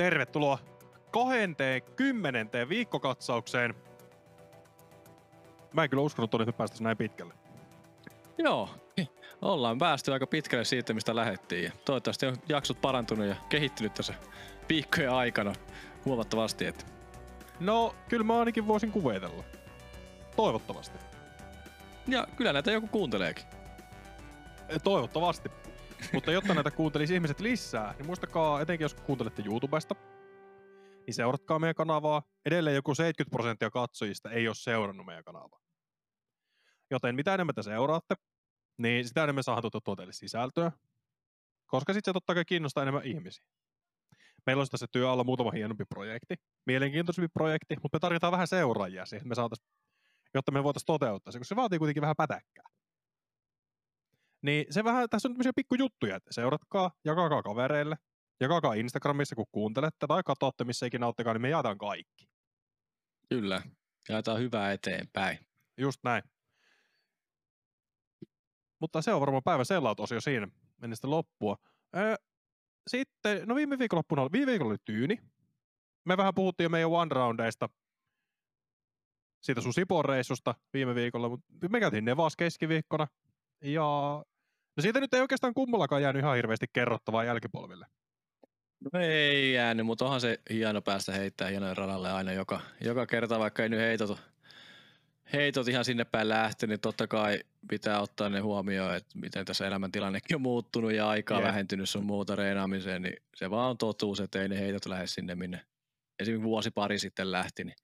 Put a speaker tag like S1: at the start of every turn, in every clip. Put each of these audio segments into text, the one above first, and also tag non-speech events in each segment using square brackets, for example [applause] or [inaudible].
S1: Tervetuloa 20. viikkokatsaukseen. Mä en kyllä uskonut, että me päästäisiin näin pitkälle.
S2: Joo, ollaan päästy aika pitkälle siitä, mistä lähettiin. Ja toivottavasti on jaksot parantunut ja kehittynyt tässä viikkojen aikana huomattavasti. Että...
S1: No, kyllä mä ainakin voisin kuvitella. Toivottavasti.
S2: Ja kyllä näitä joku kuunteleekin.
S1: Toivottavasti. Mutta jotta näitä kuuntelisi ihmiset lisää, niin muistakaa, etenkin jos kuuntelette YouTubesta, niin seuratkaa meidän kanavaa. Edelleen joku 70 prosenttia katsojista ei ole seurannut meidän kanavaa. Joten mitä enemmän te seuraatte, niin sitä enemmän saadaan tuottaa teille sisältöä, koska sitten se totta kai kiinnostaa enemmän ihmisiä. Meillä olisi tässä työ alla muutama hienompi projekti, mielenkiintoisempi projekti, mutta me tarvitaan vähän seuraajia siihen, että me saatais, jotta me voitaisiin toteuttaa se, koska se vaatii kuitenkin vähän pätäkkää. Niin se vähän, tässä on tämmöisiä pikkujuttuja, että seuratkaa, jakakaa kavereille, jakakaa Instagramissa, kun kuuntelette tai katsotte, missä ikinä ottekaan, niin me jaetaan kaikki.
S2: Kyllä, jaetaan hyvää eteenpäin.
S1: Just näin. Mutta se on varmaan päivän sellaat-osio siinä, mennä sitten loppua. Öö, sitten, no viime viikonloppuna oli, viime viikolla oli tyyni. Me vähän puhuttiin jo meidän one-roundeista, siitä sun Sipon reissusta viime viikolla, mutta me käytiin Nevas keskiviikkona. Ja no siitä nyt ei oikeastaan kummallakaan jäänyt ihan hirveästi kerrottavaa jälkipolville.
S2: No ei jäänyt, mutta onhan se hieno päästä heittää hienojen radalle aina joka, joka kerta, vaikka ei nyt heitot, heitot ihan sinne päin lähty, niin totta kai pitää ottaa ne huomioon, että miten tässä elämäntilannekin on muuttunut ja aikaa yeah. vähentynyt sun muuta reenaamiseen, niin se vaan on totuus, että ei ne heitot lähde sinne, minne esimerkiksi vuosi pari sitten lähti, niin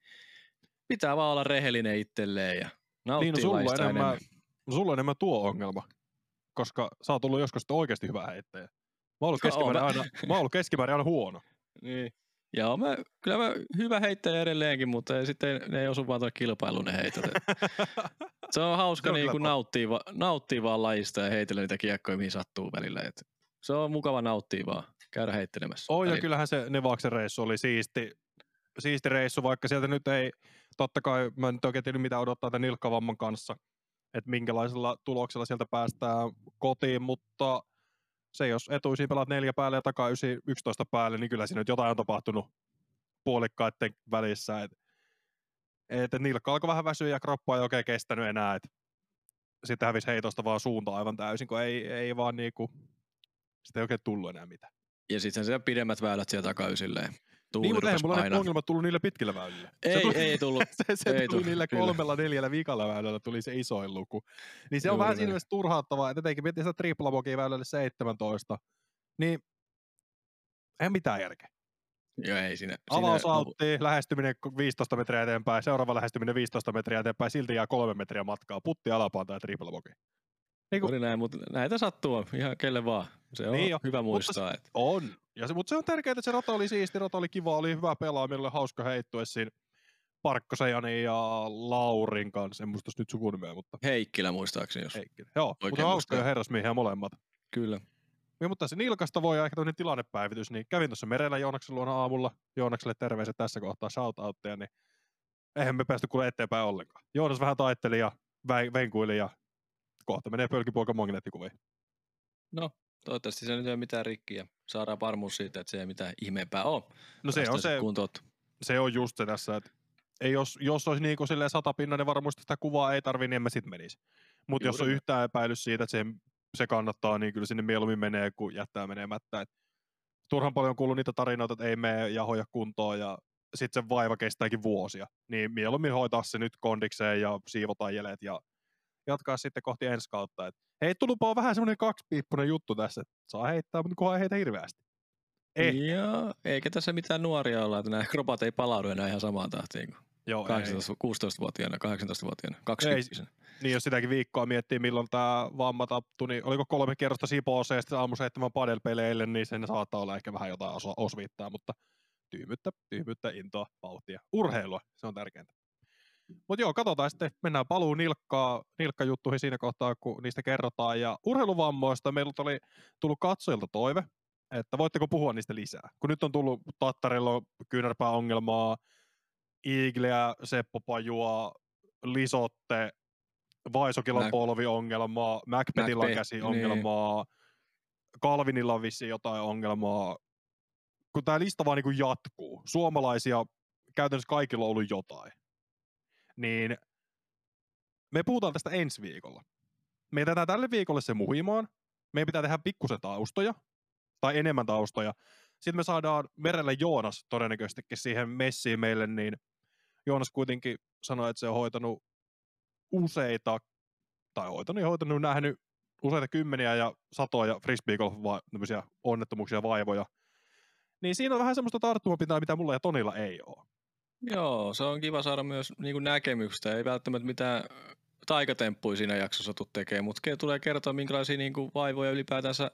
S2: pitää vaan olla rehellinen itselleen ja nauttia niin, no sulla enemmän, enemmän.
S1: Sulla on enemmän tuo ongelma, koska sä oot ollut joskus oikeasti hyvä heittäjä. Mä oon ollut [laughs] keskimäärin, aina, mä oon ollut keskimäärin aina huono. [laughs]
S2: Niin. Joo, mä, kyllä mä hyvä heittäjä edelleenkin, mutta sitten ne ei osu vaan tuonne kilpailuun ne heitot. [laughs] se on hauska niin kuin nauttia, va, nauttia vaan lajista ja heitellä niitä kiekkoja, mihin sattuu välillä. Et se on mukava nauttia vaan, käydä heittelemässä.
S1: Oh, ja kyllähän se Nevaksen reissu oli siisti, siisti reissu, vaikka sieltä nyt ei, totta kai mä en nyt oikein tiedä mitä odottaa tämän nilkkavamman kanssa, että minkälaisella tuloksella sieltä päästään kotiin, mutta se jos etuisiin pelaat neljä päälle ja takaisin 11 päälle, niin kyllä siinä nyt jotain on tapahtunut puolikkaiden välissä. Et, et, nilkka alkoi vähän väsyä ja kroppa ei oikein kestänyt enää. Et sitten hävisi heitosta vaan suunta aivan täysin, kun ei, ei vaan niinku, sitä ei oikein tullut enää mitään.
S2: Ja sitten se pidemmät väylät sieltä takaisilleen.
S1: Tuuli niin, mutta eihän mulla ongelmat tullut niillä pitkillä väylillä.
S2: Ei, se tuli, ei tullut. [laughs]
S1: se, se ei tuli tullut, niillä kyllä. kolmella, neljällä vikalla väylällä tuli se isoin luku. Niin se on Juuri vähän siinä mielessä turhauttavaa, että etenkin miettii sitä triplabogia väylälle 17, niin ei mitään järkeä.
S2: Joo, ei siinä.
S1: Avausautti, siinä... lähestyminen 15 metriä eteenpäin, seuraava lähestyminen 15 metriä eteenpäin, silti jää kolme metriä matkaa, putti alapaan tai triplabogi.
S2: Niin kuin... näin, mutta näitä sattuu ihan kelle vaan. Se on niin jo, hyvä muistaa.
S1: Mutta että... On. Ja se, mutta se on tärkeää, että se rata oli siisti, rata oli kiva, oli hyvä pelaa, meillä oli hauska heitto siinä Parkkosejani ja Laurin kanssa, en muista nyt sukunimeä, mutta...
S2: Heikkilä muistaakseni, jos
S1: Heikkilä. Joo, Oikein mutta hauskoja herrasmiehiä molemmat.
S2: Kyllä.
S1: Ja, mutta se Nilkasta voi ehkä tämmöinen tilannepäivitys, niin kävin tuossa merellä Joonaksen luona aamulla, Joonakselle terveiset tässä kohtaa, shoutoutteja, niin eihän me päästy kuule eteenpäin ollenkaan. Joonas vähän taitteli ja venkuili ja kohta menee pölkipoika magneettikuviin.
S2: No, toivottavasti se nyt ei ole mitään rikkiä. Saadaan varmuus siitä, että se ei mitään ihmeempää ole.
S1: No se on se, se on just se tässä, että ei jos, jos olisi niin kuin satapinnainen varmuus, että sitä kuvaa ei tarvi, niin emme sitten menisi. Mutta jos on yhtään epäilys siitä, että se, se kannattaa, niin kyllä sinne mieluummin menee, kun jättää menemättä. Et turhan paljon on kuullut niitä tarinoita, että ei mene ja hoja kuntoon ja sitten se vaiva kestääkin vuosia. Niin mieluummin hoitaa se nyt kondikseen ja siivotaan jeleet ja jatkaa sitten kohti ensi kautta. Et heittolupa on vähän semmoinen kaksipiippunen juttu tässä, että saa heittää, mutta kunhan ei heitä hirveästi.
S2: Eh. Joo, eikä tässä mitään nuoria olla, että nämä kropat ei palaudu enää ihan samaan tahtiin kuin Joo, 18, 16-vuotiaana, 18-vuotiaana, 20
S1: Niin, jos sitäkin viikkoa miettii, milloin tämä vamma tappui, niin oliko kolme kerrosta Sipoossa ja sitten aamu seitsemän padelpeleille, niin sen saattaa olla ehkä vähän jotain osviittaa, mutta tyhmyyttä, tyhmyyttä, intoa, vauhtia, urheilua, se on tärkeintä. Mutta joo, katsotaan sitten, mennään paluu nilkkaa, nilkkajuttuihin siinä kohtaa, kun niistä kerrotaan. Ja urheiluvammoista meillä oli tullut katsojilta toive, että voitteko puhua niistä lisää. Kun nyt on tullut Tattarilla kyynärpääongelmaa, Iigleä, Seppo Pajua, Lisotte, Vaisokilla on polviongelmaa, Macbethilla on käsiongelmaa, niin. Kalvinilla on vissiin jotain ongelmaa, kun tämä lista vaan niin jatkuu, suomalaisia käytännössä kaikilla on ollut jotain, niin me puhutaan tästä ensi viikolla. Me jätetään tälle viikolle se muhimaan. Meidän pitää tehdä pikkusen taustoja, tai enemmän taustoja. Sitten me saadaan merelle Joonas todennäköisestikin siihen messiin meille, niin Joonas kuitenkin sanoi, että se on hoitanut useita, tai hoitanut ja hoitanut, nähnyt useita kymmeniä ja satoja frisbeegolf onnettomuuksia ja vaivoja. Niin siinä on vähän semmoista tarttumapintaa, mitä mulla ja Tonilla ei ole.
S2: Joo, se on kiva saada myös niin näkemystä. Ei välttämättä mitään taikatemppuja siinä jaksossa tuu tekemään, mutta tulee kertoa, minkälaisia niin kuin vaivoja ylipäätänsä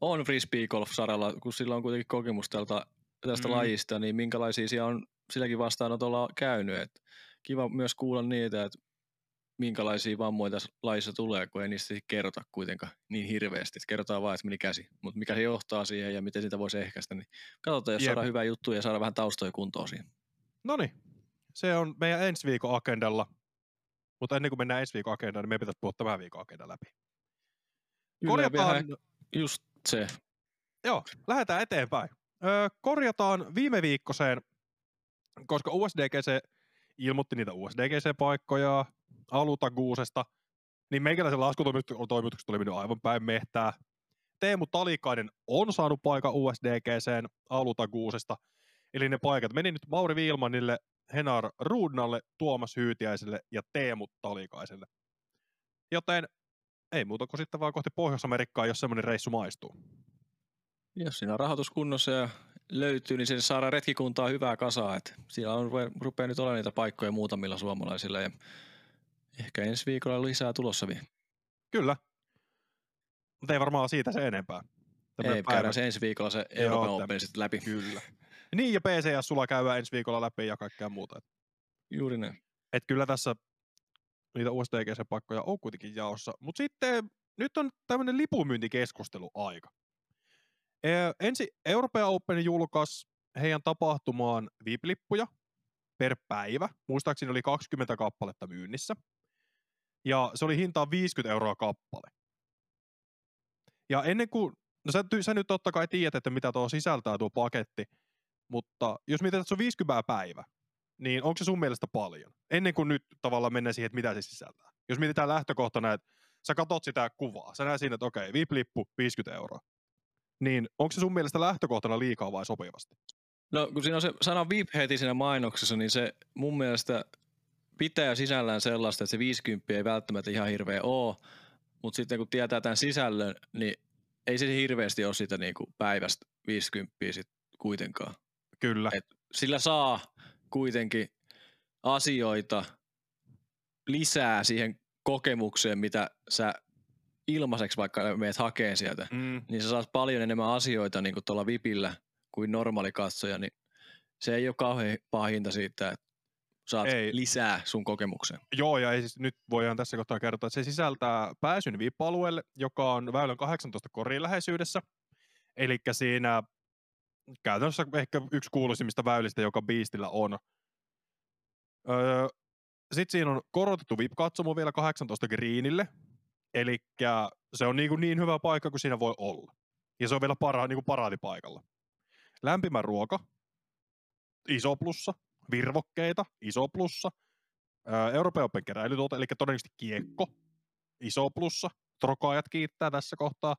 S2: on frisbee golf-saralla, kun sillä on kuitenkin kokemus tältä, tästä mm. lajista, niin minkälaisia siellä on silläkin vastaanotolla käynyt. Et kiva myös kuulla niitä, että minkälaisia vammoja tässä lajissa tulee, kun ei niistä kerrota kuitenkaan niin hirveästi. Että kerrotaan vain, että meni käsi. Mutta mikä se johtaa siihen ja miten sitä voisi ehkäistä, niin katsotaan, jos Jep. saadaan hyvää juttu ja saadaan vähän taustoja kuntoon siihen.
S1: No niin, se on meidän ensi viikon agendalla. Mutta ennen kuin mennään ensi viikon agendaan, niin meidän pitäisi puhua tämän viikon agenda läpi.
S2: Korjataan... Just se.
S1: Joo, lähdetään eteenpäin. Öö, korjataan viime viikkoiseen, koska USDGC ilmoitti niitä USDGC-paikkoja alutaguusesta, niin meikäläisen laskutoimitukset oli mennyt aivan päin mehtää. Teemu Talikainen on saanut paikan USDGCn alutaguusesta, eli ne paikat meni nyt Mauri Viilmanille, Henar Ruudnalle, Tuomas Hyytiäiselle ja Teemu Talikaiselle. Joten ei muuta kuin sitten vaan kohti Pohjois-Amerikkaa, jos semmoinen reissu maistuu.
S2: Jos siinä on rahoitus kunnossa ja löytyy, niin sen saadaan retkikuntaa hyvää kasaa. Et siellä on, rupeaa nyt olemaan niitä paikkoja muutamilla suomalaisilla ja ehkä ensi viikolla lisää tulossa vielä.
S1: Kyllä. Mutta ei varmaan siitä se enempää.
S2: Tämmönen ei, päivä. käydään se ensi viikolla se Euroopan Open sitten läpi.
S1: Kyllä. Niin, ja PCS sulla käydään ensi viikolla läpi ja kaikkea muuta.
S2: Juuri näin.
S1: Et kyllä tässä niitä USDGC-paikkoja on kuitenkin jaossa. Mutta sitten nyt on tämmöinen lipumyyntikeskustelu aika. E, ensi Euroopan Open julkaisi heidän tapahtumaan VIP-lippuja per päivä. Muistaakseni oli 20 kappaletta myynnissä. Ja se oli hintaa 50 euroa kappale. Ja ennen kuin, no sä, sä nyt totta kai tiedät, että mitä tuo sisältää tuo paketti, mutta jos mietitään, että se on 50 päivä, niin onko se sun mielestä paljon? Ennen kuin nyt tavallaan mennään siihen, että mitä se sisältää. Jos mietitään lähtökohtana, että sä katot sitä kuvaa, sä näet siinä, että okei, VIP-lippu 50 euroa. Niin onko se sun mielestä lähtökohtana liikaa vai sopivasti?
S2: No kun siinä on se sana VIP heti siinä mainoksessa, niin se mun mielestä pitää sisällään sellaista, että se 50 ei välttämättä ihan hirveä ole, mutta sitten kun tietää tämän sisällön, niin ei se hirveästi ole sitä niin kuin päivästä 50 sit kuitenkaan.
S1: Kyllä. Et
S2: sillä saa kuitenkin asioita lisää siihen kokemukseen, mitä sä ilmaiseksi vaikka meet hakeen sieltä, mm. niin sä saat paljon enemmän asioita niin tuolla VIPillä kuin normaali katsoja, niin se ei ole kauhean pahinta siitä, että saat ei. lisää sun kokemukseen.
S1: Joo, ja ei siis nyt voidaan tässä kohtaa kertoa, että se sisältää pääsyn VIP-alueelle, joka on väylän 18 korin läheisyydessä. Eli siinä käytännössä ehkä yksi kuuluisimmista väylistä, joka Beastillä on. Öö, Sitten siinä on korotettu VIP-katsomo vielä 18 greenille, eli se on niin, kuin niin hyvä paikka kuin siinä voi olla. Ja se on vielä para, niin kuin paraatipaikalla. Lämpimä ruoka, iso plussa, virvokkeita, iso plussa, öö, Euroopan Open keräilytuote, eli todennäköisesti kiekko, iso plussa, trokaajat kiittää tässä kohtaa,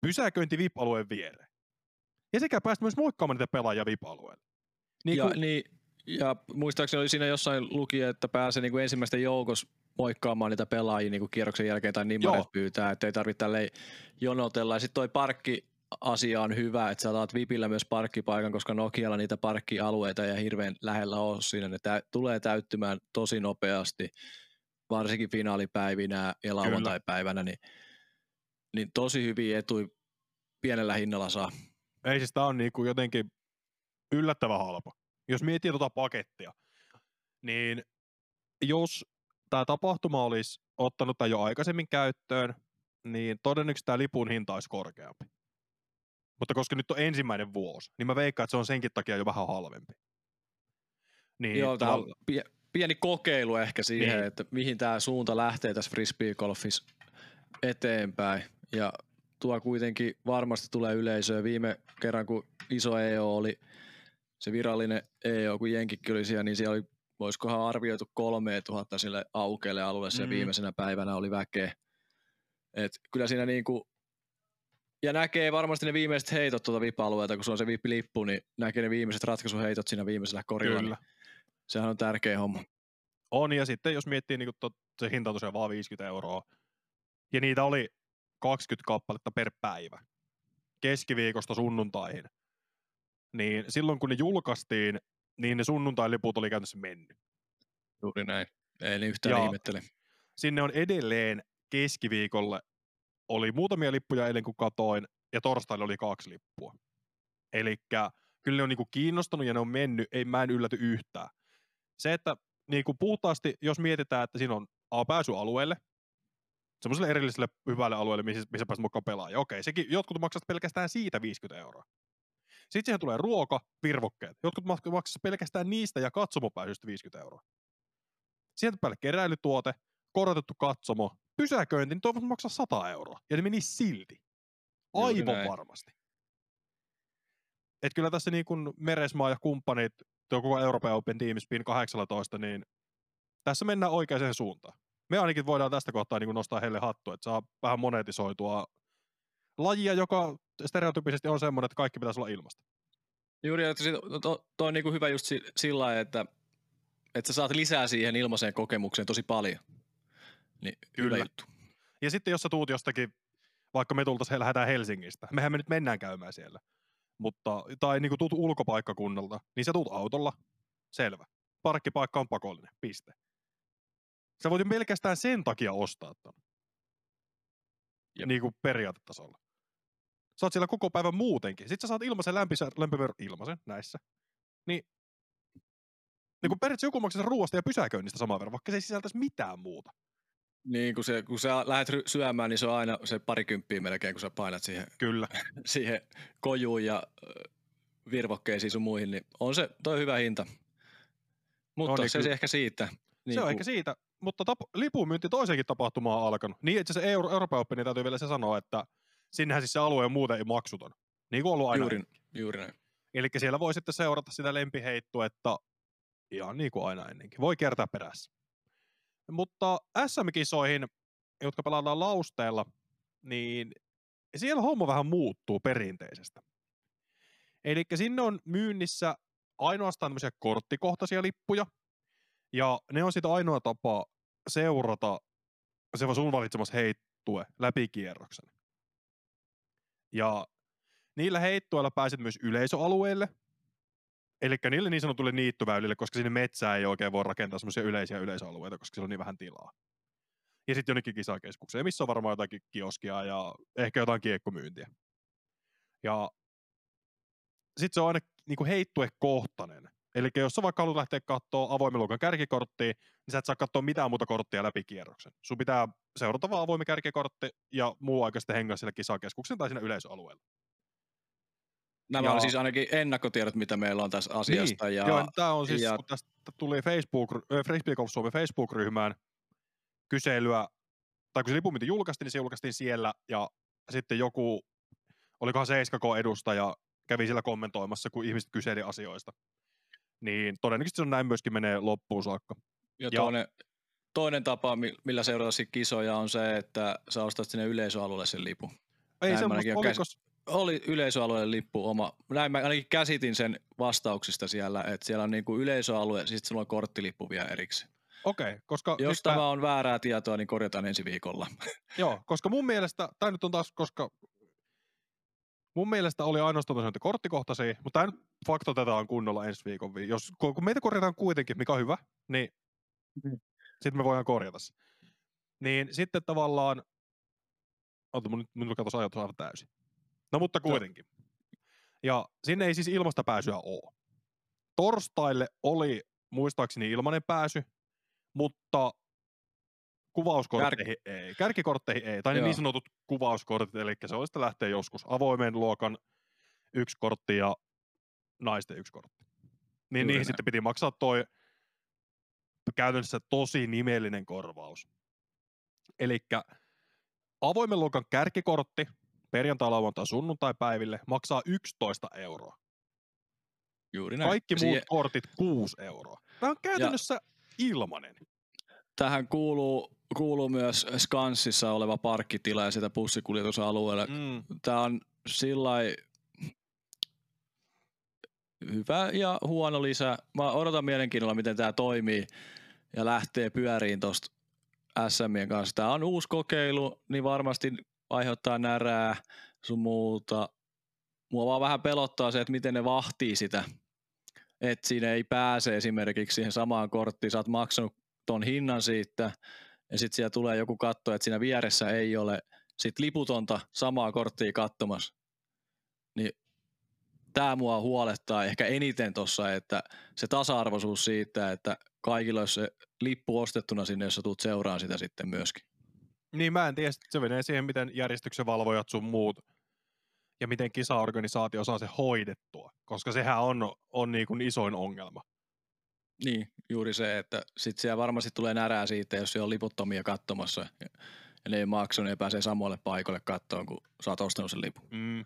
S1: pysäköinti VIP-alueen viereen ja sekä päästä myös moikkaamaan niitä pelaajia VIP-alueelle.
S2: Niin ja, kun... niin, ja muistaakseni oli siinä jossain luki, että pääsee niin kuin ensimmäisten joukossa moikkaamaan niitä pelaajia niin kuin kierroksen jälkeen tai nimmarit pyytää, että ei tarvitse tälleen jonotella. Ja sitten toi parkki asia on hyvä, että sä saat VIPillä myös parkkipaikan, koska Nokialla niitä parkkialueita ja hirveän lähellä on siinä. Ne tä- tulee täyttymään tosi nopeasti, varsinkin finaalipäivinä ja lauantai-päivänä, niin, niin tosi hyviä etuja pienellä hinnalla saa.
S1: Ei siis tää on niinku jotenkin yllättävän halpa. Jos miettii tuota pakettia, niin jos tämä tapahtuma olisi ottanut tämän jo aikaisemmin käyttöön, niin todennäköisesti tämä lipun hinta olisi korkeampi. Mutta koska nyt on ensimmäinen vuosi, niin mä veikkaan, että se on senkin takia jo vähän halvempi.
S2: Niin, Joo, tämä on pieni kokeilu ehkä siihen, niin. että mihin tämä suunta lähtee tässä frisbee-golfissa eteenpäin. Ja tuo kuitenkin varmasti tulee yleisöä. Viime kerran, kun iso EO oli se virallinen EO, kun Jenkikki oli siellä, niin siellä oli, voisikohan arvioitu 3000 sille aukeelle alueelle
S1: Mm.
S2: viimeisenä päivänä oli väkeä. Et kyllä siinä niinku, ja näkee varmasti ne viimeiset heitot tuota VIP-alueelta, kun se on se VIP-lippu, niin näkee ne viimeiset ratkaisuheitot siinä viimeisellä korilla.
S1: Kyllä.
S2: Niin sehän on tärkeä homma.
S1: On, ja sitten jos miettii, niin tot, se hinta on tosiaan vaan 50 euroa, ja niitä oli 20 kappaletta per päivä, keskiviikosta sunnuntaihin, niin silloin kun ne julkaistiin, niin ne sunnuntailiput oli käytännössä mennyt.
S2: Juuri näin. Ei niin yhtään
S1: Ja-
S2: ihmettele.
S1: Sinne on edelleen keskiviikolle, oli muutamia lippuja eilen kun katoin, ja torstaille oli kaksi lippua. Eli kyllä ne on niinku kiinnostanut ja ne on mennyt, ei mä en ylläty yhtään. Se, että niinku puhtaasti, jos mietitään, että siinä on A, pääsy alueelle, semmoiselle erilliselle hyvälle alueelle, missä, missä pääset mukaan pelaamaan. Okei, sekin, jotkut maksavat pelkästään siitä 50 euroa. Sitten siihen tulee ruoka, virvokkeet. Jotkut mak- maksavat pelkästään niistä ja katsomopääsystä 50 euroa. Sieltä päälle keräilytuote, korotettu katsomo, pysäköinti, niin toivottavasti maksaa 100 euroa. Ja ne meni silti.
S2: Juuri
S1: Aivan
S2: näin.
S1: varmasti. Et kyllä tässä niin kuin Meresmaa ja kumppanit, tuo koko Euroopan Open Team Spin 18, niin tässä mennään oikeaan suuntaan. Me ainakin voidaan tästä kohtaa niin kuin nostaa heille hattu, että saa vähän monetisoitua lajia, joka stereotypisesti on semmoinen, että kaikki pitäisi olla ilmasta.
S2: Juuri, että sit- to, to, toi on niinku hyvä just si- sillä lailla, että, että sä saat lisää siihen ilmaiseen kokemukseen tosi paljon. Niin hyvä
S1: Kyllä.
S2: juttu.
S1: Ja sitten jos sä tuut jostakin, vaikka me tultaisiin, lähdetään Helsingistä, mehän me nyt mennään käymään siellä, mutta, tai niin kuin tuut ulkopaikkakunnalta, niin sä tuut autolla, selvä. Parkkipaikka on pakollinen, piste. Sä voit jo pelkästään sen takia ostaa ton.
S2: Jep.
S1: Niin kuin periaatetasolla. Sä oot siellä koko päivän muutenkin. Sitten sä saat ilmaisen lämpisä, lämpimän ilmaisen näissä. Niin, niin kun periaatteessa joku maksaa ruoasta ja pysäköinnistä saman verran, vaikka se ei sisältäisi mitään muuta.
S2: Niin, kun, se, kun sä lähdet syömään, niin se on aina se parikymppiä melkein, kun sä painat siihen,
S1: Kyllä. [laughs]
S2: siihen kojuun ja virvokkeisiin sun muihin, niin on se toi hyvä hinta. Mutta
S1: niin,
S2: se, se ehkä siitä.
S1: Niin se on
S2: kun-
S1: ehkä siitä, mutta tap- lipunmyynti toisenkin tapahtuma on alkanut. Niin itse asiassa Euro- Euroopan Open, niin täytyy vielä se sanoa, että sinnehän siis se alue on muuten ei maksuton. Niin kuin ollut aina.
S2: Juuri, juuri näin.
S1: Eli siellä voi sitten seurata sitä lempiheittoa, ihan niin kuin aina ennenkin. Voi kertaa perässä. Mutta SM-kisoihin, jotka pelataan lausteella, niin siellä homma vähän muuttuu perinteisestä. Eli sinne on myynnissä ainoastaan tämmöisiä korttikohtaisia lippuja, ja ne on sitä ainoa tapa seurata se sun valitsemas heittue läpi kierroksen. Ja niillä heittueilla pääset myös yleisöalueelle, eli niille niin sanotulle niittyväylille, koska sinne metsään ei oikein voi rakentaa semmoisia yleisiä yleisöalueita, koska siellä on niin vähän tilaa. Ja sitten jonnekin kisakeskukseen, missä on varmaan jotakin kioskia ja ehkä jotain kiekkomyyntiä. Ja sitten se on aina niin heittuekohtainen. Eli jos sä vaikka haluat lähteä katsoa avoimen luokan kärkikorttia, niin sä et saa katsoa mitään muuta korttia läpi kierroksen. Sun pitää seurata vaan avoimen kärkikortti ja muu aika sitten hengaa siellä kisakeskuksen tai siinä yleisöalueella.
S2: Nämä
S1: Ja-
S2: on siis ainakin ennakkotiedot, mitä meillä on tässä asiasta.
S1: Niin.
S2: Ja,
S1: Joo, tämä on siis,
S2: ja-
S1: kun tästä tuli Facebook, Frisbee Golf Suomen Facebook-ryhmään kyselyä, tai kun se lipumyynti julkaistiin, niin se julkaistiin siellä, ja sitten joku, olikohan 7K edustaja, kävi siellä kommentoimassa, kun ihmiset kyseli asioista. Niin todennäköisesti se on näin myöskin menee loppuun saakka.
S2: ja
S1: ja-
S2: toinen, toinen tapa, mi- millä seurata kisoja, on se, että sä ostat sinne yleisöalueelle sen lipun.
S1: Ei
S2: Näin mä
S1: semmoista, oliko,
S2: Oli yleisöalueelle lippu oma. Näin mä ainakin käsitin sen vastauksista siellä, että siellä on niinku yleisöalue, siis sulla on korttilippu vielä erikseen.
S1: okei, okay, koska,
S2: Jos tämä on väärää tietoa, niin korjataan ensi viikolla. [laughs]
S1: Joo, koska mun mielestä, tämä nyt on taas, koska mun mielestä oli ainoastaan tosiaan korttikohtaisia, mutta tämä nyt faktotetaan kunnolla ensi viikon. vi- Jos, kun meitä korjataan kuitenkin, mikä on hyvä, niin
S2: Mm.
S1: sitten me voidaan korjata se. Niin sitten tavallaan, ota mun nyt katsotaan ajatus aivan täysin. No mutta kuitenkin. Ja sinne ei siis ilmasta pääsyä ole. Torstaille oli muistaakseni ilmainen pääsy, mutta kuvauskortteihin ei. Kärkikortteihin ei. Tai ne
S2: Joo.
S1: niin sanotut kuvauskortit, eli se sitten lähtee joskus avoimen luokan yksi kortti ja naisten yksi kortti. Niin niihin
S2: näin.
S1: sitten piti maksaa toi käytännössä tosi nimellinen korvaus. Eli avoimen luokan kärkikortti perjantai, lauantai, sunnuntai päiville maksaa 11 euroa.
S2: Juuri näin.
S1: Kaikki
S2: Ja
S1: muut
S2: siihen-
S1: kortit 6 euroa. Tämä on käytännössä ilmanen.
S2: Tähän kuuluu, kuuluu myös Skansissa oleva parkkitila ja sitä bussikuljetusalueella.
S1: Mm.
S2: Tämä on sillä hyvä ja huono lisä. Mä odotan mielenkiinnolla, miten tämä toimii ja lähtee pyöriin tuosta SMien kanssa. Tämä on uusi kokeilu, niin varmasti aiheuttaa närää sun muuta. Mua vaan vähän pelottaa se, että miten ne vahtii sitä. Että siinä ei pääse esimerkiksi siihen samaan korttiin. Sä oot maksanut ton hinnan siitä ja sitten siellä tulee joku katto, että siinä vieressä ei ole sit liputonta samaa korttia katsomassa. Niin tämä mua huolettaa ehkä eniten tuossa, että se tasa-arvoisuus siitä, että kaikilla olisi se lippu ostettuna sinne, jos sä tuut seuraan sitä sitten myöskin.
S1: Niin mä en tiedä, se menee siihen, miten järjestyksen valvojat sun muut ja miten kisaorganisaatio saa se hoidettua, koska sehän on, on niin kuin isoin ongelma.
S2: Niin, juuri se, että sit siellä varmasti tulee närää siitä, jos siellä on liputtomia katsomassa ja, ne ei maksa, niin ne pääsee samoille paikoille kattoon, kun sä oot ostanut sen lipun.
S1: Mm.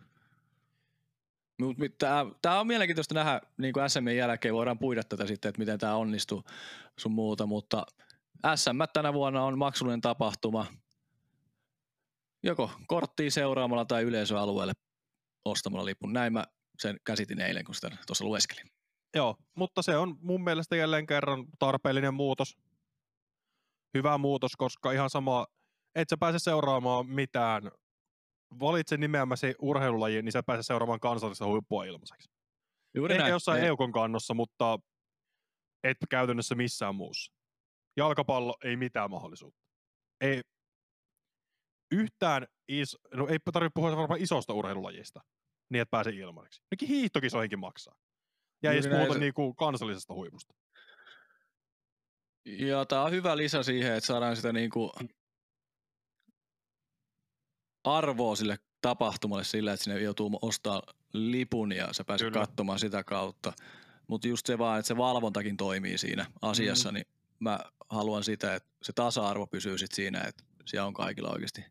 S2: Tämä on mielenkiintoista nähdä, niin kuin SMin jälkeen voidaan puida tätä sitten, että miten tämä onnistuu sun muuta, mutta SM tänä vuonna on maksullinen tapahtuma, joko korttiin seuraamalla tai yleisöalueelle ostamalla lipun. Näin mä sen käsitin eilen, kun sitä tuossa lueskelin.
S1: Joo, mutta se on mun mielestä jälleen kerran tarpeellinen muutos. Hyvä muutos, koska ihan sama, et sä pääse seuraamaan mitään. Valitse nimeämäsi urheilulaji, niin sä et pääse seuraamaan kansallista huippua ilmaiseksi.
S2: Juuri
S1: Ehkä
S2: näin.
S1: jossain
S2: Ei-
S1: EUKon kannossa, mutta et käytännössä missään muussa. Jalkapallo ei mitään mahdollisuutta. Ei yhtään is, no ei tarvitse puhua varmaan isosta urheilulajista, niin et pääse ilmaiseksi. Nekin hiihtokisoihinkin maksaa. Ja ei edes puhuta
S2: se-
S1: niinku kansallisesta huipusta.
S2: Ja tämä on hyvä lisä siihen, että saadaan sitä niinku arvoa sille tapahtumalle sillä, että sinne joutuu ostaa lipun ja sä pääset
S1: Kyllä.
S2: katsomaan sitä kautta. Mutta just se vaan, että se valvontakin toimii siinä asiassa,
S1: Mm.
S2: niin mä haluan sitä, että se tasa-arvo pysyy sit siinä, että siellä on kaikilla oikeasti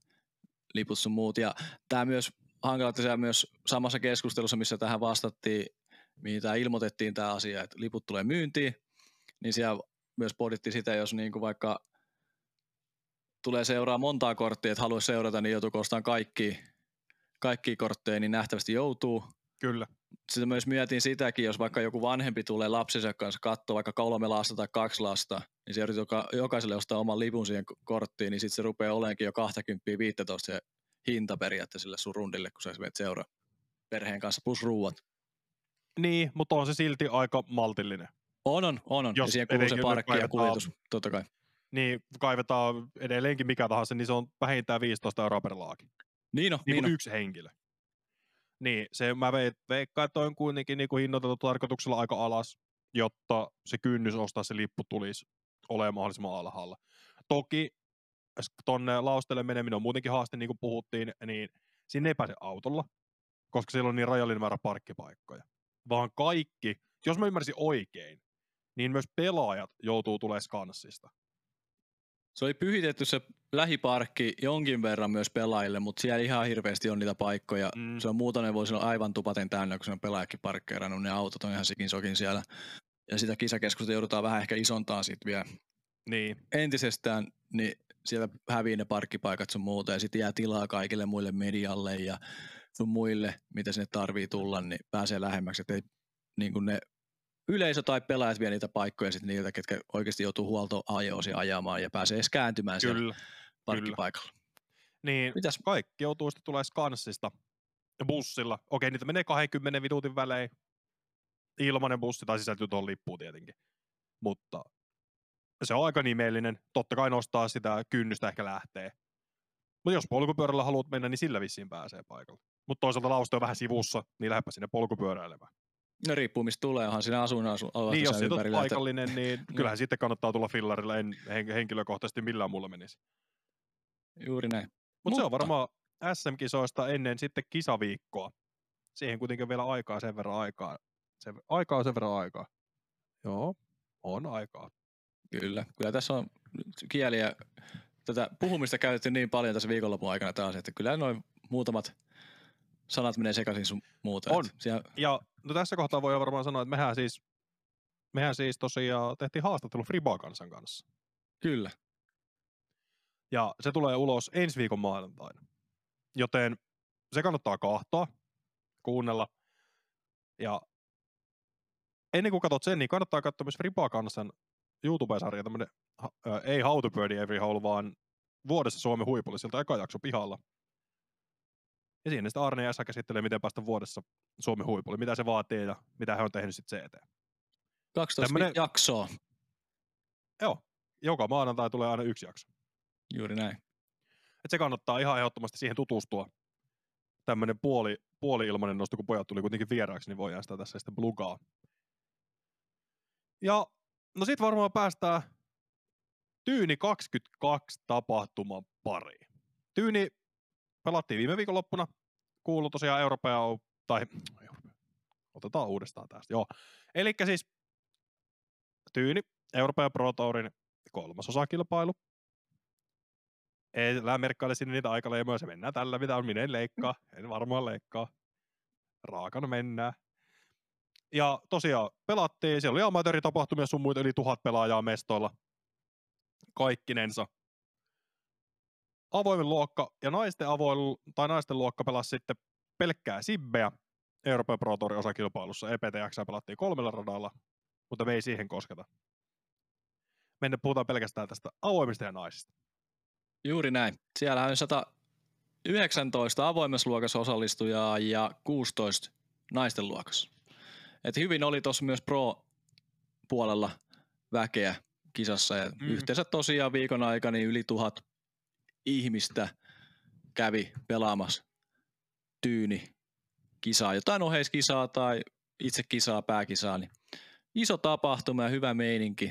S2: liput sun muut. Ja tämä myös hankala, että siellä myös samassa keskustelussa, missä tähän vastattiin, mihin tämä ilmoitettiin tämä asia, että liput tulee myyntiin, niin siellä myös pohdittiin sitä, jos niin kuin vaikka tulee seuraa montaa korttia, että haluaisi seurata, niin joutuu ostamaan kaikki, kaikki kortteja, niin nähtävästi joutuu.
S1: Kyllä.
S2: Sitten myös mietin sitäkin, jos vaikka joku vanhempi tulee lapsensa kanssa katsoa vaikka kolme lasta tai kaksi lasta, niin se yritetään joka, jokaiselle ostaa oman lipun siihen ko- korttiin, niin sitten se rupeaa oleenkin jo 20 15 se hinta periaatteessa sille sun rundille, kun sä menet seuraa perheen kanssa plus ruuat.
S1: Niin, mutta on se silti aika maltillinen.
S2: On, on, on. on. Ja
S1: Jos
S2: siihen kuuluu se parkki ja kuljetus, totta kai.
S1: Niin kaivetaan edelleenkin mikä tahansa, niin se on vähintään 15 euroa per laaki.
S2: Niin on,
S1: Niin
S2: niin on.
S1: yksi henkilö. Niin, se mä vei- veikkaan, että on kuitenkin niin kuin hinnoiteltu tarkoituksella aika alas, jotta se kynnys ostaa se lippu tulisi olemaan mahdollisimman alhaalla. Toki tonne laustelle meneminen on muutenkin haaste, niin kuin puhuttiin, niin sinne ei pääse autolla, koska siellä on niin rajallinen määrä parkkipaikkoja. Vaan kaikki, jos mä ymmärsin oikein, niin myös pelaajat joutuu tulemaan skanssista.
S2: Se oli pyhitetty se lähiparkki jonkin verran myös pelaajille, mutta siellä ihan hirveästi on niitä paikkoja.
S1: Mm.
S2: Se on muutainen vuosi on aivan tupaten täynnä, kun se on pelaajakin parkkeerannut, ne autot on ihan sikin sokin siellä. Ja sitä kisakeskusta joudutaan vähän ehkä isontaa sitten vielä
S1: Niin,
S2: entisestään, niin sieltä hävii ne parkkipaikat sun muuta ja sitten jää tilaa kaikille muille medialle ja sun muille, mitä sinne tarvii tulla, niin pääsee lähemmäksi, että ei niin kuin ne yleisö tai pelaajat vie niitä paikkoja sitten niiltä, ketkä oikeasti joutuu huoltoajoisi ajamaan ja pääsee edes kääntymään siellä
S1: kyllä.
S2: parkkipaikalla.
S1: Niin,
S2: Mitäs?
S1: kaikki joutuu sitten tulee skanssista bussilla. Okei, niitä menee 20 minuutin välein. Ilmanen bussi tai sisältyy tuohon lippuun tietenkin. Mutta se on aika nimellinen. Totta kai nostaa sitä kynnystä ehkä lähtee. Mutta jos polkupyörällä haluat mennä, niin sillä vissiin pääsee paikalle. Mutta toisaalta lauste on vähän sivussa, niin lähdepä sinne polkupyöräilemään.
S2: No riippuu mistä tulee, onhan siinä asuinasu
S1: Niin, jos on
S2: ympärillä. että-
S1: paikallinen, niin [laughs] kyllähän sitten kannattaa tulla fillarilla. En hen- henkilökohtaisesti millään mulla menisi.
S2: Juuri näin.
S1: Mutta se on varmaan SM-kisoista ennen sitten kisaviikkoa. Siihen kuitenkin vielä aikaa sen verran aikaa. Sen, aikaa on sen verran aikaa. Joo, on aikaa.
S2: Kyllä. Kyllä tässä on kieliä, tätä puhumista käytetty niin paljon tässä viikonlopun aikana taas, että kyllä noin muutamat sanat menee sekaisin sun muuta.
S1: On.
S2: Siellä,
S1: Ja no tässä kohtaa voi varmaan sanoa, että mehän siis, mehän siis tosiaan tehtiin haastattelu Fribakansan kanssa.
S2: Kyllä.
S1: Ja se tulee ulos ensi viikon maanantaina. Joten se kannattaa kahtaa, kuunnella. Ja ennen kuin katsot sen, niin kannattaa katsoa myös Fribakansan YouTube-sarja, tämmönen, äh, ei How to Birdie Every Hole, vaan vuodessa Suomen huipulle, siltä eka jakso pihalla. Ja siinä sitten Arne Esa käsittelee, miten päästä vuodessa Suomen huipulle, mitä se vaatii ja mitä hän on tehnyt sitten CT.
S2: 12
S1: Tämmönen-
S2: jaksoa.
S1: Joo, joka maanantai tulee aina yksi jakso.
S2: Juuri näin.
S1: Et se kannattaa ihan ehdottomasti siihen tutustua. Tämmöinen puoli, puoli-ilmainen nosto, kun pojat tuli kuitenkin vieraaksi, niin voidaan sitä tässä sitten blugaa. Ja no sit varmaan päästään Tyyni 22 tapahtuman pariin. Tyyni pelattiin viime viikonloppuna, kuuluu tosiaan Euroopan, tai [tsk] otetaan uudestaan tästä, joo. Eli siis Tyyni, Euroopan Pro Tourin kolmas osakilpailu. Ei merkkaile sinne niitä aikaleimoja, se mennään tällä, mitä on, minä en leikkaa, en varmaan leikkaa. Raakana mennään. Ja tosiaan pelattiin, siellä oli amatööritapahtumia sun muita yli tuhat pelaajaa mestoilla. Kaikkinensa. Avoimen luokka ja naisten, avoin, tai naisten luokka pelasi sitten pelkkää Sibbeä Euroopan Pro Tourin osakilpailussa. EPTX pelattiin kolmella radalla, mutta me ei siihen kosketa. Mennään puhutaan pelkästään tästä avoimista ja naisista.
S2: Juuri näin. Siellä on 119 avoimessa luokassa osallistujaa ja 16 naisten luokassa. Et hyvin oli tuossa myös pro-puolella väkeä kisassa ja
S1: Mm.
S2: mm. yhteensä tosiaan viikon aikana niin yli tuhat ihmistä kävi pelaamassa tyyni kisaa, jotain oheiskisaa tai itse kisaa, pääkisaa, niin iso tapahtuma ja hyvä meininki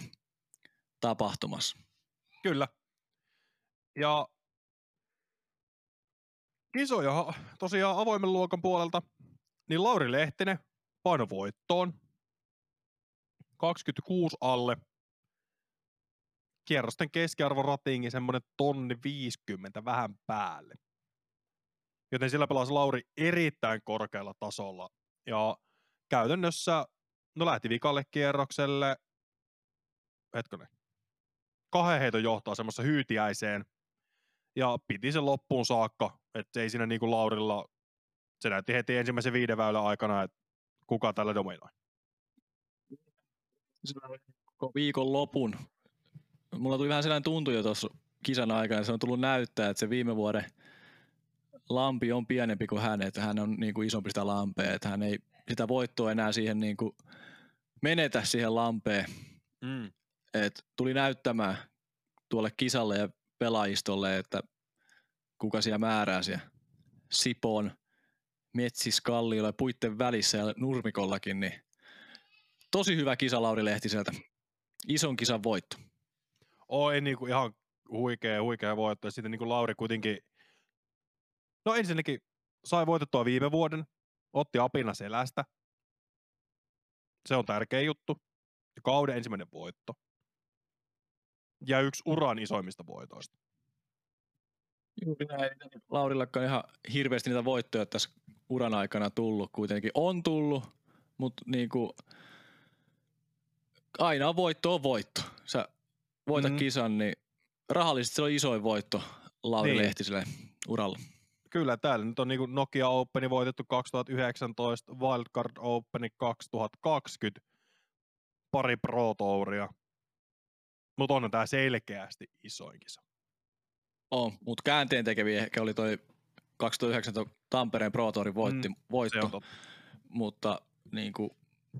S2: tapahtumassa.
S1: Kyllä. Ja kisoja tosiaan avoimen luokan puolelta, niin Lauri Lehtinen paino voittoon. 26 alle. Kierrosten keskiarvo ratingi semmoinen tonni 50 vähän päälle. Joten sillä pelasi Lauri erittäin korkealla tasolla. Ja käytännössä, no lähti vikalle kierrokselle, hetkonen, kahden heiton johtaa semmoista hyytiäiseen ja piti sen loppuun saakka, että ei siinä niinku Laurilla, se näytti heti ensimmäisen viiden väylän aikana, että kuka tällä dominoi.
S2: koko viikon lopun. Mulla tuli vähän sellainen tuntu jo tuossa kisan aikana, se on tullut näyttää, että se viime vuoden lampi on pienempi kuin hän, että hän on niin kuin isompi sitä lampea, että hän ei sitä voittoa enää siihen niin kuin menetä siihen lampeen.
S1: Mm.
S2: Et tuli näyttämään tuolle kisalle ja pelaajistolle, että kuka siellä määrää siellä Sipon metsiskalliolla ja puitten välissä ja nurmikollakin, niin tosi hyvä kisa Lauri Lehtiseltä. Ison kisan voitto.
S1: Oi niinku ihan huikea, huikea voitto. Ja sitten niinku Lauri kuitenkin, no ensinnäkin sai voitettua viime vuoden, otti apina selästä. Se on tärkeä juttu. Ja kauden ensimmäinen voitto. Ja yksi uran isoimmista voitoista.
S2: Näin. Laurillakaan ihan hirveästi niitä voittoja tässä uran aikana tullut kuitenkin. On tullut, mutta niinku, aina on voitto on voitto. Sä voitat
S1: Mhm.
S2: mm. kisan, niin rahallisesti se on isoin voitto Lauri
S1: Niin.
S2: niin. Lehtiselle uralla.
S1: Kyllä, täällä nyt on niinku Nokia Openi voitettu 2019, Wildcard Openi 2020, pari Pro Touria. Mutta on tää selkeästi isoin kisa.
S2: On, mutta käänteen tekeviä ehkä oli toi 2019 Tampereen Pro Tourin voitti, mm, voitto, mutta niin kuin,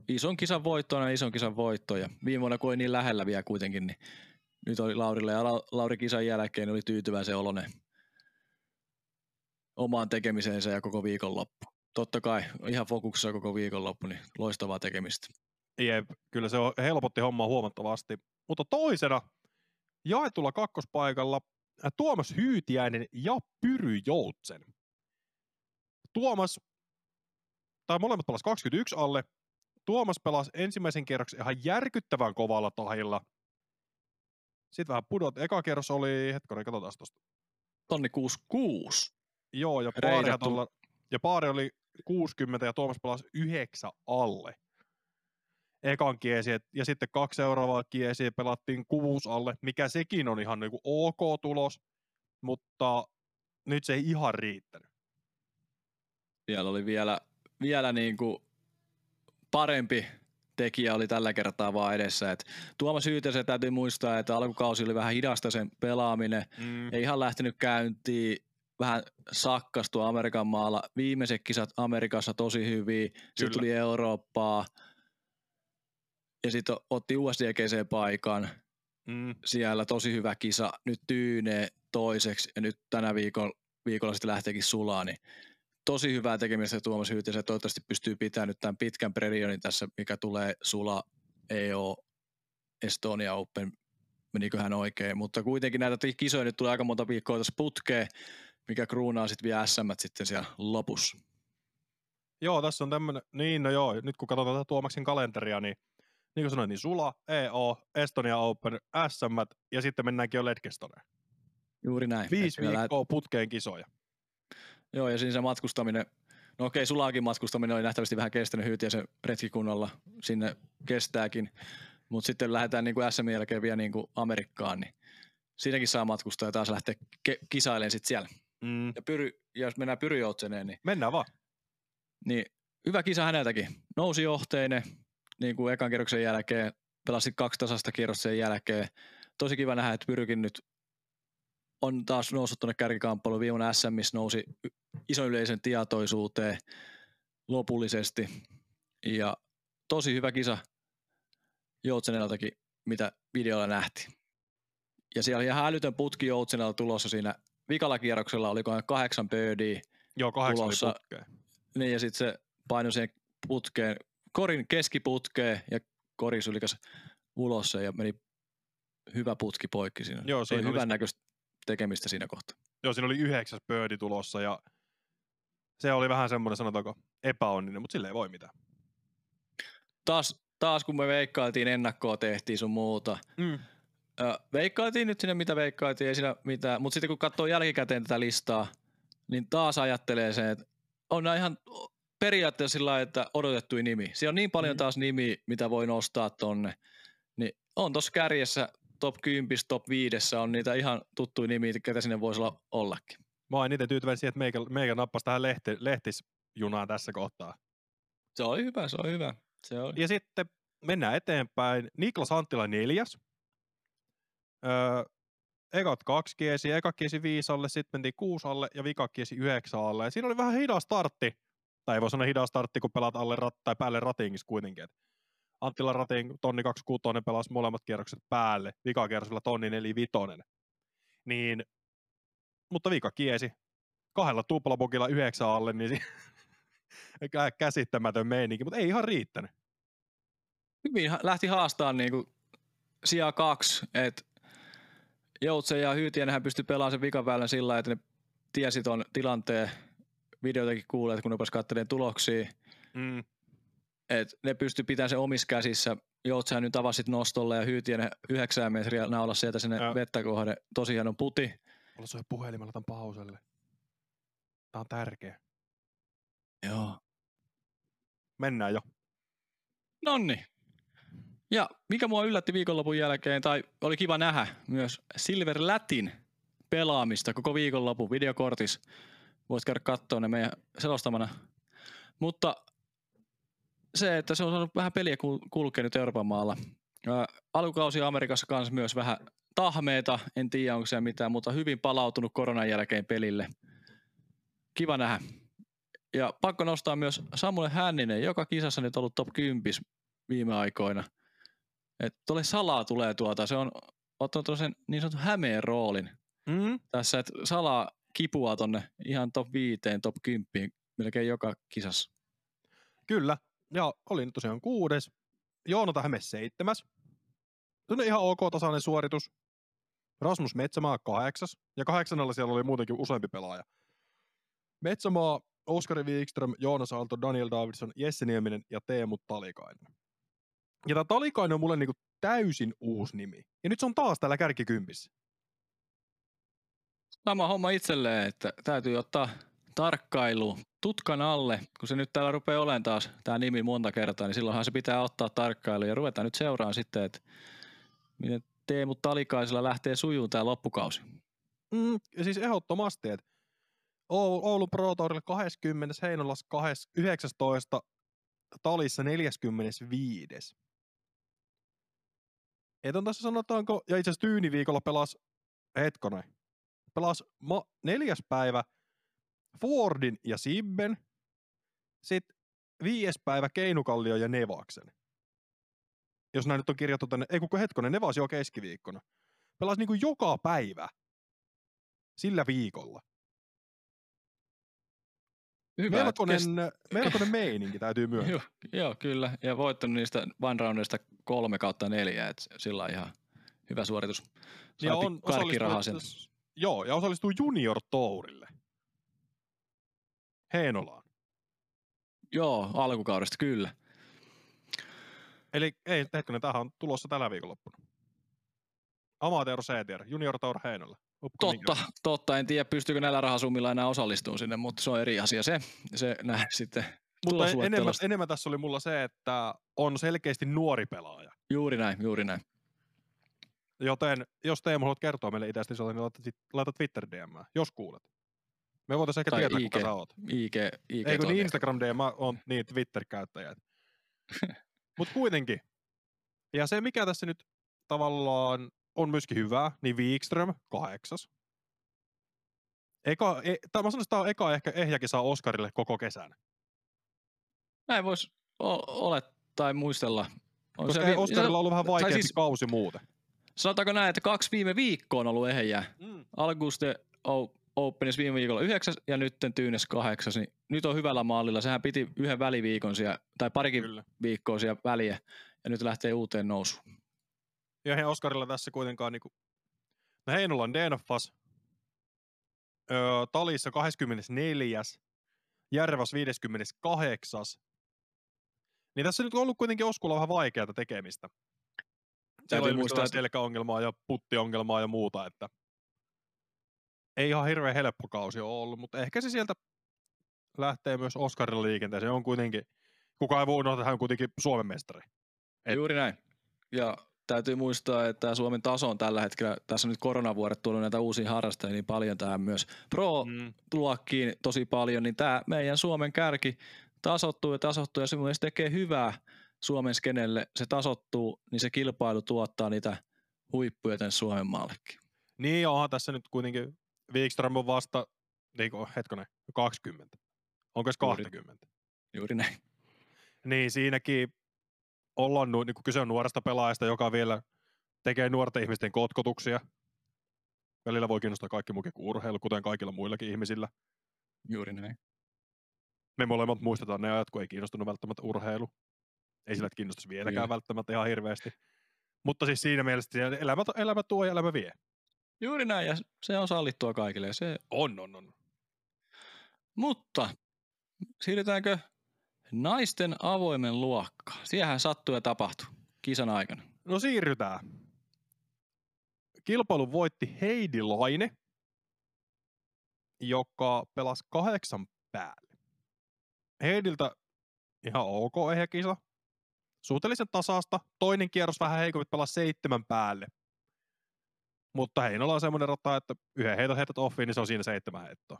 S2: ison kisan voitto on ison kisan voitto ja viime vuonna kun oli niin lähellä vielä kuitenkin, niin nyt oli Laurille ja La- Lauri kisan jälkeen oli tyytyväisen oloinen omaan tekemiseensä ja koko viikonloppu. Totta kai ihan fokuksessa koko viikonloppu, niin loistavaa tekemistä.
S1: Jep, kyllä se helpotti hommaa huomattavasti. Mutta toisena jaetulla kakkospaikalla ä, Tuomas Hyytiäinen ja Pyry Joutsen. Tuomas, tai molemmat pelas 21 alle. Tuomas pelasi ensimmäisen kierroksen ihan järkyttävän kovalla tahilla. Sitten vähän pudot. Eka kierros oli, hetkonen, katsotaan tosta.
S2: Tonni 66.
S1: Joo, ja. Paari, tulla, ja Paari oli 60 ja Tuomas pelasi 9 alle. Ekan kiesi, ja sitten kaksi seuraavaa kiesiä pelattiin kuusi alle, mikä sekin on ihan niinku ok tulos, mutta nyt se ei ihan riittänyt.
S2: Siellä oli vielä, vielä niin kuin parempi tekijä oli tällä kertaa vaan edessä. Et Tuomas Hyytäsen täytyy muistaa, että alkukausi oli vähän hidasta sen pelaaminen.
S1: Mm.
S2: Ei ihan lähtenyt käyntiin, vähän sakkastu Amerikan maalla. Viimeiset kisat Amerikassa tosi hyviä, sitten tuli Eurooppaa ja sitten otti USDGC-paikan.
S1: Mm.
S2: Siellä tosi hyvä kisa, nyt tyynee toiseksi ja nyt tänä viikon, viikolla sitten lähteekin sulaa, niin tosi hyvää tekemistä Tuomas Hyytisen. Toivottavasti pystyy pitämään nyt tämän pitkän perionin tässä, mikä tulee sula EO Estonia Open, meniköhän oikein, mutta kuitenkin näitä kisoja nyt tulee aika monta viikkoa tässä putkeen, mikä kruunaa sitten vielä SM sitten siellä lopussa.
S1: Joo, tässä on tämmönen, niin no joo, nyt kun katsotaan tätä Tuomaksen kalenteria, niin niin kuin sanoin, niin Sula, EO, Estonia Open, SM ja sitten mennäänkin jo Ledgestoneen.
S2: Juuri näin.
S1: Viisi
S2: me lähet-
S1: viikkoa putkeen kisoja.
S2: Joo, ja siinä se matkustaminen, no okei, sulaakin matkustaminen oli nähtävästi vähän kestänyt hyytiä se retkikunnolla, sinne kestääkin, mutta sitten lähdetään niin kuin SM jälkeen vielä niin kuin Amerikkaan, niin siinäkin saa matkustaa ja taas lähteä ke- kisailemaan sitten siellä.
S1: Mm.
S2: Ja, pyry, ja jos mennään Pyryjoutseneen, niin,
S1: Mennään vaan.
S2: niin hyvä kisa häneltäkin. Nousi johteinen niin kuin ekan kierroksen jälkeen, pelasi kaksi tasasta kierrosta sen jälkeen. Tosi kiva nähdä, että Pyrykin nyt on taas noussut tuonne kärkikamppailuun. Viime vuonna SMissä nousi ison yleisön tietoisuuteen lopullisesti. Ja tosi hyvä kisa Joutseneltakin, mitä videolla nähtiin. Ja siellä oli ihan älytön putki Joutsenelta tulossa siinä vikalla kierroksella, olikohan kahdeksan birdiä.
S1: Joo, kahdeksan
S2: Tulossa.
S1: putkeen.
S2: Niin ja sitten se painoi siihen putkeen, korin keskiputkeen ja kori sylikäs ulos ja meni hyvä putki poikki siinä.
S1: Joo,
S2: se oli
S1: siinä oli
S2: hyvän näköistä tekemistä siinä kohtaa.
S1: Joo, siinä oli yhdeksäs pöydi tulossa ja se oli vähän semmoinen, sanotaanko, epäonninen, mutta sille ei voi mitään.
S2: Taas, taas kun me veikkailtiin ennakkoa tehtiin sun muuta.
S1: Mm.
S2: Ö, veikkailtiin nyt sinne mitä veikkailtiin, ei siinä mitään. Mutta sitten kun katsoo jälkikäteen tätä listaa, niin taas ajattelee sen, että on ihan periaatteessa sillä lailla, että odotettu nimi. Siellä on niin paljon
S1: Mm.
S2: taas nimi, mitä voi nostaa tonne. Niin on tuossa kärjessä top 10, top 5 on niitä ihan tuttuja nimiä, ketä sinne voisi olla ollakin.
S1: Mä oon itse tyytyväinen siihen, että meikä, meikä nappasi tähän lehti, lehtisjunaan tässä kohtaa.
S2: Se oli hyvä, se oli hyvä. Se oli.
S1: Ja sitten mennään eteenpäin. Niklas Anttila neljäs. Öö, ekat kaksi kiesi, eka kiesi viisi alle, sitten mentiin kuusi alle ja vika kiesi. Ja siinä oli vähän hidas startti. Tai ei voi sanoa hidas startti, kun pelaat alle rat, tai päälle ratingissa kuitenkin. Et Anttila rating tonni 26 pelasi molemmat kierrokset päälle. Vika kierroksella tonni 45. Niin, mutta vika kiesi. Kahdella tuplabogilla yhdeksän alle, niin si- [laughs] kä- käsittämätön meininki, mutta ei ihan riittänyt.
S2: hyvin lähti haastaa niinku sijaa kaksi, että Joutsen ja Hyytienhän pystyi pelaamaan sen vikan väylän sillä että ne tiesi ton tilanteen, videotakin kuulee, kun ne pääsi katselemaan tuloksia,
S1: Mm.
S2: Että ne pystyi pitämään sen omissa käsissä. Joutsen nyt avasit nostolle ja Hyytien yhdeksän metriä naula sieltä sinne
S1: Joo.
S2: vettä kohde. Tosi hieno puti.
S1: Mulla soi puhelimella tämän pauselle. Tää on tärkeä.
S2: Joo.
S1: Mennään jo.
S2: Nonni. Ja mikä mua yllätti viikonlopun jälkeen, tai oli kiva nähdä myös Silver Latin pelaamista koko viikonlopun videokortis. Voit käydä katsoa ne meidän selostamana. Mutta se, että se on saanut vähän peliä kul- kulkea nyt Euroopan maalla. Ää, alkukausi Amerikassa kanssa myös vähän tahmeita, en tiedä onko se mitään, mutta hyvin palautunut koronan jälkeen pelille. Kiva nähdä. Ja pakko nostaa myös Samuel Hänninen, joka kisassa nyt ollut top 10 viime aikoina. Että tuolle salaa tulee tuota, se on ottanut sen niin sanotun hämeen roolin
S1: Mm.
S2: tässä, että salaa kipua tonne ihan top 5, top 10 melkein joka kisassa.
S1: Kyllä. Ja olin tosiaan kuudes. Joonata Häme seitsemäs. Sellainen ihan ok tasainen suoritus. Rasmus Metsämaa kahdeksas. Ja kahdeksannella siellä oli muutenkin useampi pelaaja. Metsämaa, Oskari Wikström, Joonas Aalto, Daniel Davidson, Jesse Nieminen ja Teemu Talikainen. Ja tämä Talikainen on mulle niinku täysin uusi nimi. Ja nyt se on taas täällä kärkikympissä.
S2: Sama homma itselleen, että täytyy ottaa tarkkailu tutkan alle, kun se nyt täällä rupeaa olemaan taas tämä nimi monta kertaa, niin silloinhan se pitää ottaa tarkkailu ja ruvetaan nyt seuraan sitten, että miten Teemu Talikaisella lähtee sujuun tämä loppukausi.
S1: Mm, siis ehdottomasti, että Oulu, Oulu Pro Tourille 20, Heinolas 19, Talissa 45. Et on tässä sanotaanko, ja itse asiassa tyyniviikolla pelas, hetkonen, pelas ma, neljäs päivä Fordin ja Sibben, sitten viides päivä Keinukallio ja Nevaksen. Jos näin nyt on kirjattu tänne, ei kuka hetkonen, Nevas jo keskiviikkona. Pelasi niinku joka päivä sillä viikolla.
S2: Hyvä,
S1: melkoinen, melkoinen meininki täytyy myöntää.
S2: joo, joo, kyllä. Ja voittanut niistä one roundista kolme kautta neljä, että sillä on ihan hyvä suoritus.
S1: Ja on
S2: rahaa sen.
S1: Joo, ja osallistuu Junior Tourille. Heinolaan.
S2: Joo, alkukaudesta kyllä.
S1: Eli ei, hetkinen, tämähän on tulossa tällä viikonloppuna. Amateur CTR, Junior Tour Heinolla.
S2: Totta, totta. En tiedä, pystyykö näillä rahasummilla enää osallistumaan sinne, mutta se on eri asia se. Se nähdään [laughs] sitten
S1: Mutta enemmän, enemmän tässä oli mulla se, että on selkeästi nuori pelaaja.
S2: Juuri näin, juuri näin.
S1: Joten jos Teemu haluat kertoa meille itseäsi, niin laita, laita Twitter DM, jos kuulet. Me voitaisiin ehkä tai tietää, IG, kuka sä oot.
S2: IG, IG
S1: Eikö niin Instagram DM on niin Twitter-käyttäjät. [laughs] Mutta kuitenkin. Ja se, mikä tässä nyt tavallaan on myöskin hyvää, niin Wikström kahdeksas. Eka, e, tai mä sanoisin, että tämä on eka ehkä ehjäkin saa Oscarille koko kesän.
S2: Näin voisi olettaa tai muistella.
S1: On Koska se, Oscarilla on ollut vähän vaikeampi siis, kausi muuten.
S2: Sanotaanko näin, että kaksi viime viikkoa on ollut ehjää. Mm. Auguste Openis viime viikolla yhdeksäs ja nyt Tyynes kahdeksas, niin nyt on hyvällä mallilla. Sehän piti yhden väliviikon siellä, tai parikin Kyllä. viikkoa siellä väliä, ja nyt lähtee uuteen nousuun.
S1: Ja he Oskarilla tässä kuitenkaan niinku, no Heinola on DNFas, öö, Talissa 24. Järvas 58. Niin tässä on nyt ollut kuitenkin Oskulla vähän vaikeaa tekemistä. Siellä on muistaa, että... selkäongelmaa ja puttiongelmaa ja muuta, että ei ihan hirveän helppo kausi ole ollut, mutta ehkä se sieltä lähtee myös Oscarilla liikenteeseen. On kuitenkin, kukaan ei voi unohtaa, että hän on kuitenkin Suomen mestari.
S2: Et... Juuri näin. Ja täytyy muistaa, että Suomen taso on tällä hetkellä, tässä on nyt koronavuodet tullut näitä uusia harrastajia niin paljon, tämä myös pro-luokkiin mm. tosi paljon, niin tämä meidän Suomen kärki tasottuu ja tasottuu ja se myös tekee hyvää Suomen skenelle, se tasottuu, niin se kilpailu tuottaa niitä huippuja tänne Suomen maallekin.
S1: Niin onhan tässä nyt kuitenkin Wikström on vasta, niin kuin, hetkonen, 20. Onko se 20? Juuri,
S2: juuri näin.
S1: Niin siinäkin ollaan, niin kuin kyse on nuoresta pelaajasta, joka vielä tekee nuorten ihmisten kotkotuksia. Välillä voi kiinnostaa kaikki muukin kuin urheilu, kuten kaikilla muillakin ihmisillä.
S2: Juuri näin.
S1: Me molemmat muistetaan ne ajat, kun ei kiinnostunut välttämättä urheilu. Ei sillä kiinnostaisi vieläkään Kyllä. välttämättä ihan hirveästi. Mutta siis siinä mielessä elämä, elämä tuo ja elämä vie.
S2: Juuri näin, ja se on sallittua kaikille. Se...
S1: On, on, on.
S2: Mutta siirrytäänkö naisten avoimen luokka? Siehän sattuu ja tapahtuu kisan aikana.
S1: No siirrytään. Kilpailun voitti Heidi Laine, joka pelasi kahdeksan päälle. Heidiltä ihan ok ehjä kisa. Suhteellisen tasasta. Toinen kierros vähän heikompi pelasi seitsemän päälle. Mutta Heinola on semmoinen rata, että yhden heiton heität offiin, niin se on siinä seitsemän heittoa.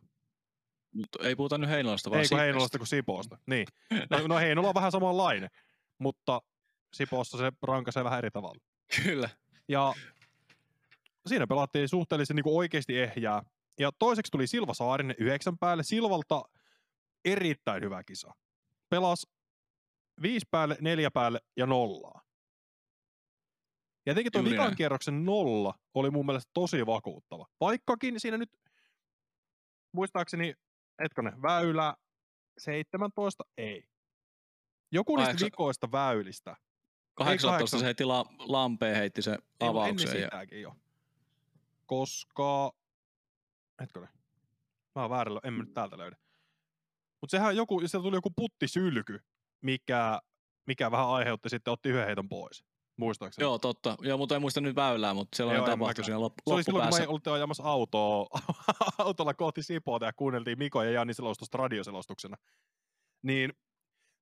S2: Mutta ei puhuta nyt Heinolasta, vaan
S1: Ei kun Heinolasta kuin Sipoosta. [laughs] Niin. No, no Heinola on vähän samanlainen, mutta Sipoossa se rankaisee vähän eri tavalla.
S2: Kyllä.
S1: Ja siinä pelattiin suhteellisen niin oikeasti ehjää. Ja toiseksi tuli Silva Saarinen yhdeksän päälle. Silvalta erittäin hyvä kisa. Pelas viisi päälle, neljä päälle ja nollaa. Ja jotenkin tuo vikan kierroksen nolla oli mun mielestä tosi vakuuttava. Vaikkakin siinä nyt, muistaakseni, hetkonen, väylä 17, ei. Joku niistä vikoista väylistä.
S2: 18 se heitti la, lampeen, heitti se avauksen.
S1: Ennen sitäkin jo. Koska, hetkonen, mä oon väärällä, en mä nyt täältä löydä. Mutta sehän joku, sieltä tuli joku puttisylky, mikä, mikä vähän aiheutti sitten, otti yhden heiton pois. Muistaakseni.
S2: Joo, totta. Joo, mutta en muista nyt väylää, mutta
S1: Joo, en
S2: tapahtui
S1: mäkään.
S2: siinä loppu,
S1: Se oli silloin, kun me oltiin ajamassa autoa, [laughs] autolla kohti Sipoota ja kuunneltiin Miko ja Janni selostusta radioselostuksena. Niin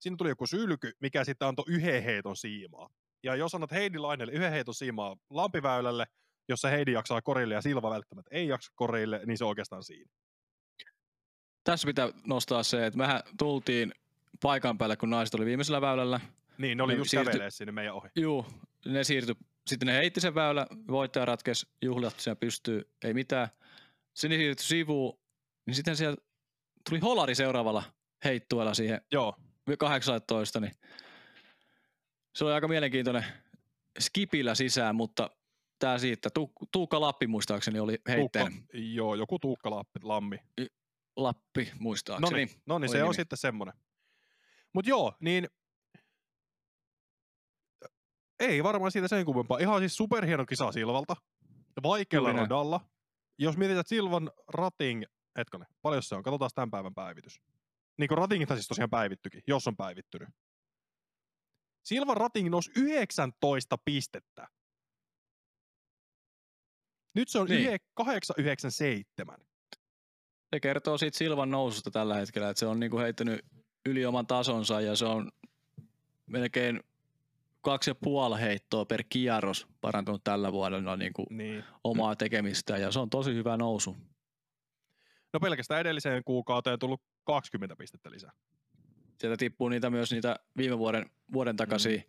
S1: siinä tuli joku sylky, mikä sitten antoi yhden heiton siimaa. Ja jos annat Heidi Lainelle yhden heiton siimaa lampiväylälle, jossa Heidi jaksaa korille ja Silva välttämättä ei jaksa korille, niin se on oikeastaan siinä.
S2: Tässä pitää nostaa se, että mehän tultiin paikan päälle, kun naiset oli viimeisellä väylällä.
S1: Niin, ne oli
S2: Ne
S1: just kävelee sinne meidän ohi.
S2: Juu, ne siirtyi. Sitten ne heitti sen väylä, voittaja ratkesi, juhlat siellä pystyy, ei mitään. Sinne siirtyi sivuun, niin sitten siellä tuli holari seuraavalla heittuella siihen
S1: Joo,
S2: 18, niin se oli aika mielenkiintoinen skipillä sisään, mutta tämä siitä, Tu- Tuukka Lappi muistaakseni oli
S1: Tuukka,
S2: heitteen.
S1: joo, joku Tuukka Lappi, Lammi.
S2: Lappi
S1: No
S2: muistaakseni.
S1: niin, no niin se on
S2: nimi.
S1: sitten semmonen. Mut joo, niin ei varmaan siitä sen kummempaa. Ihan siis superhieno kisa Silvalta. Vaikealla
S2: näin.
S1: radalla. Jos mietitään Silvan rating, hetkonen, paljon se on? Katsotaan tämän päivän päivitys. Niin kuin ratingithan siis tosiaan päivittykin, jos on päivittynyt. Silvan rating nousi 19 pistettä. Nyt se on
S2: niin.
S1: 897.
S2: Se kertoo siitä Silvan noususta tällä hetkellä, että se on niinku heittänyt yli oman tasonsa ja se on melkein kaksi ja puoli heittoa per kierros parantunut tällä vuodella niinku
S1: Niin.
S2: omaa tekemistä ja se on tosi hyvä nousu.
S1: No pelkästään edelliseen kuukauteen tullut 20 pistettä lisää.
S2: Sieltä tippuu niitä myös niitä viime vuoden, vuoden takaisia mm.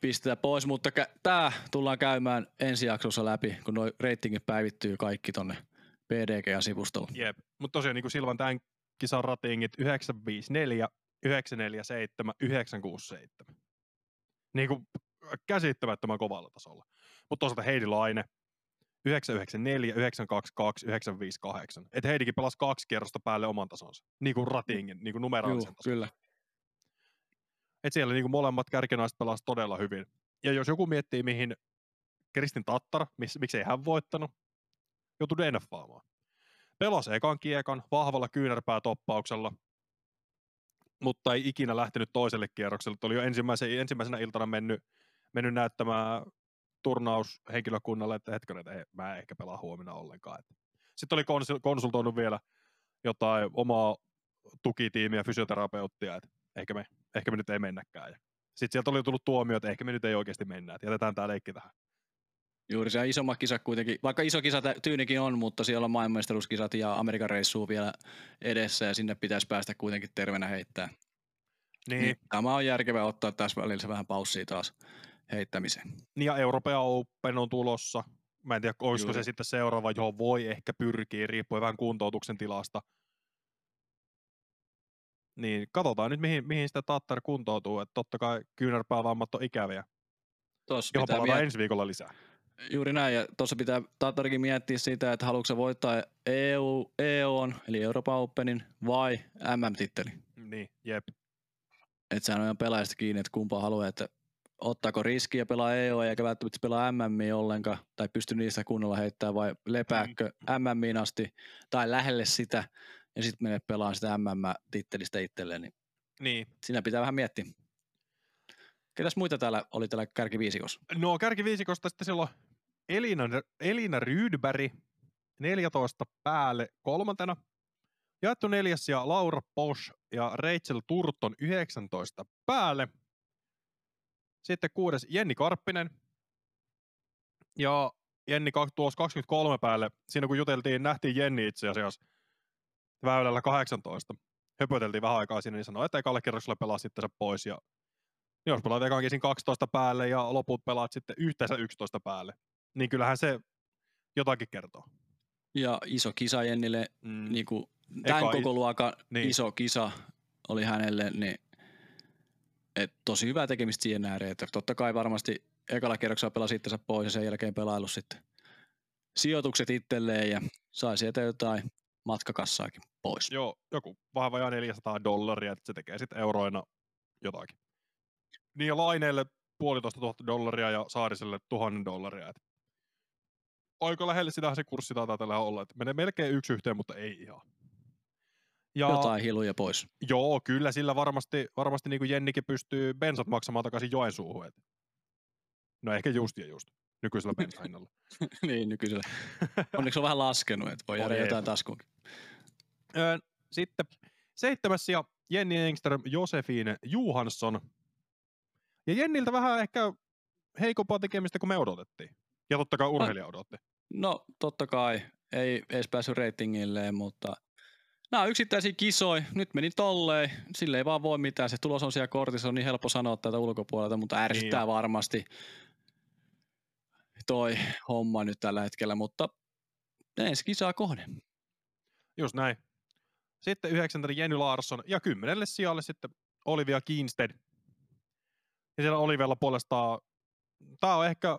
S2: pisteitä pois, mutta kä- tämä tullaan käymään ensi jaksossa läpi, kun nuo reitingit päivittyy kaikki tonne PDG-sivustolle.
S1: Jep. Mutta tosiaan niin kuin Silvan tämän kisan ratingit 954, 947, 967. Niin kuin käsittämättömän kovalla tasolla. Mutta toisaalta Heidi Laine 994, 922, 958. Et Heidikin pelasi kaksi kierrosta päälle oman tasonsa. Niin kuin ratingin, niin kuin numeraalisen
S2: Juu,
S1: tason.
S2: kyllä.
S1: Et siellä niin kuin molemmat kärkinaiset pelasivat todella hyvin. Ja jos joku miettii, mihin Kristin Tattar, miss, miksei hän voittanut, joutui DNFaamaan. Pelasi ekan kiekan vahvalla kyynärpäätoppauksella, mutta ei ikinä lähtenyt toiselle kierrokselle. Oli jo ensimmäisen, ensimmäisenä iltana mennyt, mennyt näyttämään turnaushenkilökunnalle, että hetken, että ei, mä en ehkä pelaa huomenna ollenkaan. Sitten oli konsul- konsultoinut vielä jotain omaa tukitiimiä, fysioterapeuttia, että ehkä me, ehkä me nyt ei mennäkään. Sitten sieltä oli tullut tuomio, että ehkä me nyt ei oikeasti mennä, että jätetään tämä leikki tähän.
S2: Juuri se isommat kisat kuitenkin, vaikka iso kisa tyynikin on, mutta siellä on maailmanmestaruuskisat ja Amerikan reissuu vielä edessä ja sinne pitäisi päästä kuitenkin terveenä heittää.
S1: Niin,
S2: Niin. Tämä on järkevää ottaa tässä välillä vähän paussia taas heittämiseen.
S1: niin ja Euroopan Open on tulossa. Mä en tiedä, olisiko
S2: Juuri.
S1: se sitten seuraava, johon voi ehkä pyrkiä, riippuen vähän kuntoutuksen tilasta. Niin katsotaan nyt, mihin, mihin sitä Tattar kuntoutuu. Että totta kai kyynärpäävammat on ikäviä,
S2: Tuossa
S1: johon palataan
S2: miet-
S1: ensi viikolla lisää.
S2: Juuri näin, ja tuossa pitää Tattarikin miettiä sitä, että haluatko voittaa EU, EUn, eli Euroopan Openin, vai MM-titteli.
S1: Niin, jep.
S2: Että sehän on ihan pelaajasta kiinni, että kumpa haluaa, että ottaako riskiä pelaa EU eikä välttämättä pelaa MM ollenkaan, tai pysty niistä kunnolla heittämään, vai lepääkö MM asti, tai lähelle sitä, ja sitten menee pelaamaan sitä MM-tittelistä itselleen, niin
S1: Niin.
S2: siinä pitää vähän miettiä. Ketäs muita täällä oli täällä kärkiviisikossa?
S1: No kärkiviisikosta sitten silloin Elina, Elina Rydberg 14 päälle kolmantena. Jaettu neljäs ja Laura Bosch ja Rachel Turton 19 päälle. Sitten kuudes Jenni Karppinen. Ja Jenni tuossa 23 päälle. Siinä kun juteltiin, nähtiin Jenni itse asiassa väylällä 18. Höpöteltiin vähän aikaa siinä, niin sanoi, että ekalle kerrokselle pelaa sitten se pois. Ja jos pelaat ekan kesin 12 päälle ja loput pelaat sitten yhteensä 11 päälle, niin kyllähän se jotakin kertoo.
S2: Ja iso kisa Jennille,
S1: Mm.
S2: niin kuin tämän
S1: Eka
S2: koko luokan
S1: niin.
S2: iso kisa oli hänelle, niin et tosi hyvää tekemistä siihen nähden, että totta kai varmasti ekalla kerroksella pelasi itsensä pois ja sen jälkeen pelailu sitten sijoitukset itselleen ja sai sieltä jotain matkakassaakin pois.
S1: Joo, joku vähän vajaa 400 dollaria, että se tekee sitten euroina jotakin. Niin ja Laineelle puolitoista tuhatta dollaria ja Saariselle tuhannen dollaria. Et aika lähelle sitähän se kurssi taitaa tällä olla, että menee melkein yksi yhteen, mutta ei ihan. Ja
S2: Jotain hiluja pois.
S1: joo, kyllä sillä varmasti, varmasti niin kuin Jennikin pystyy bensat maksamaan takaisin Joensuuhun. Et No ehkä just ja just, nykyisellä bensahinnalla. [laughs]
S2: niin, nykyisellä. Onneksi on vähän laskenut, että voi jäädä
S1: On,
S2: jotain
S1: jep.
S2: taskuun.
S1: Öö, sitten seitsemäs ja Jenni Engström, Josefine Johansson. Ja Jenniltä vähän ehkä heikompaa tekemistä kuin me odotettiin. Ja totta kai urheilija odotti.
S2: No totta kai, ei edes päässyt ratingilleen, mutta nämä on yksittäisiä kisoja. Nyt meni tolleen, sille ei vaan voi mitään. Se tulos on siellä kortissa, on niin helppo sanoa tätä ulkopuolelta, mutta ärsyttää
S1: Niin
S2: varmasti toi homma nyt tällä hetkellä, mutta ensi kisaa kohden.
S1: Just näin. Sitten yhdeksäntenä Jenny Larsson ja kymmenelle sijalle sitten Olivia Kiinstead. Ja siellä Olivella puolestaan, tää on ehkä,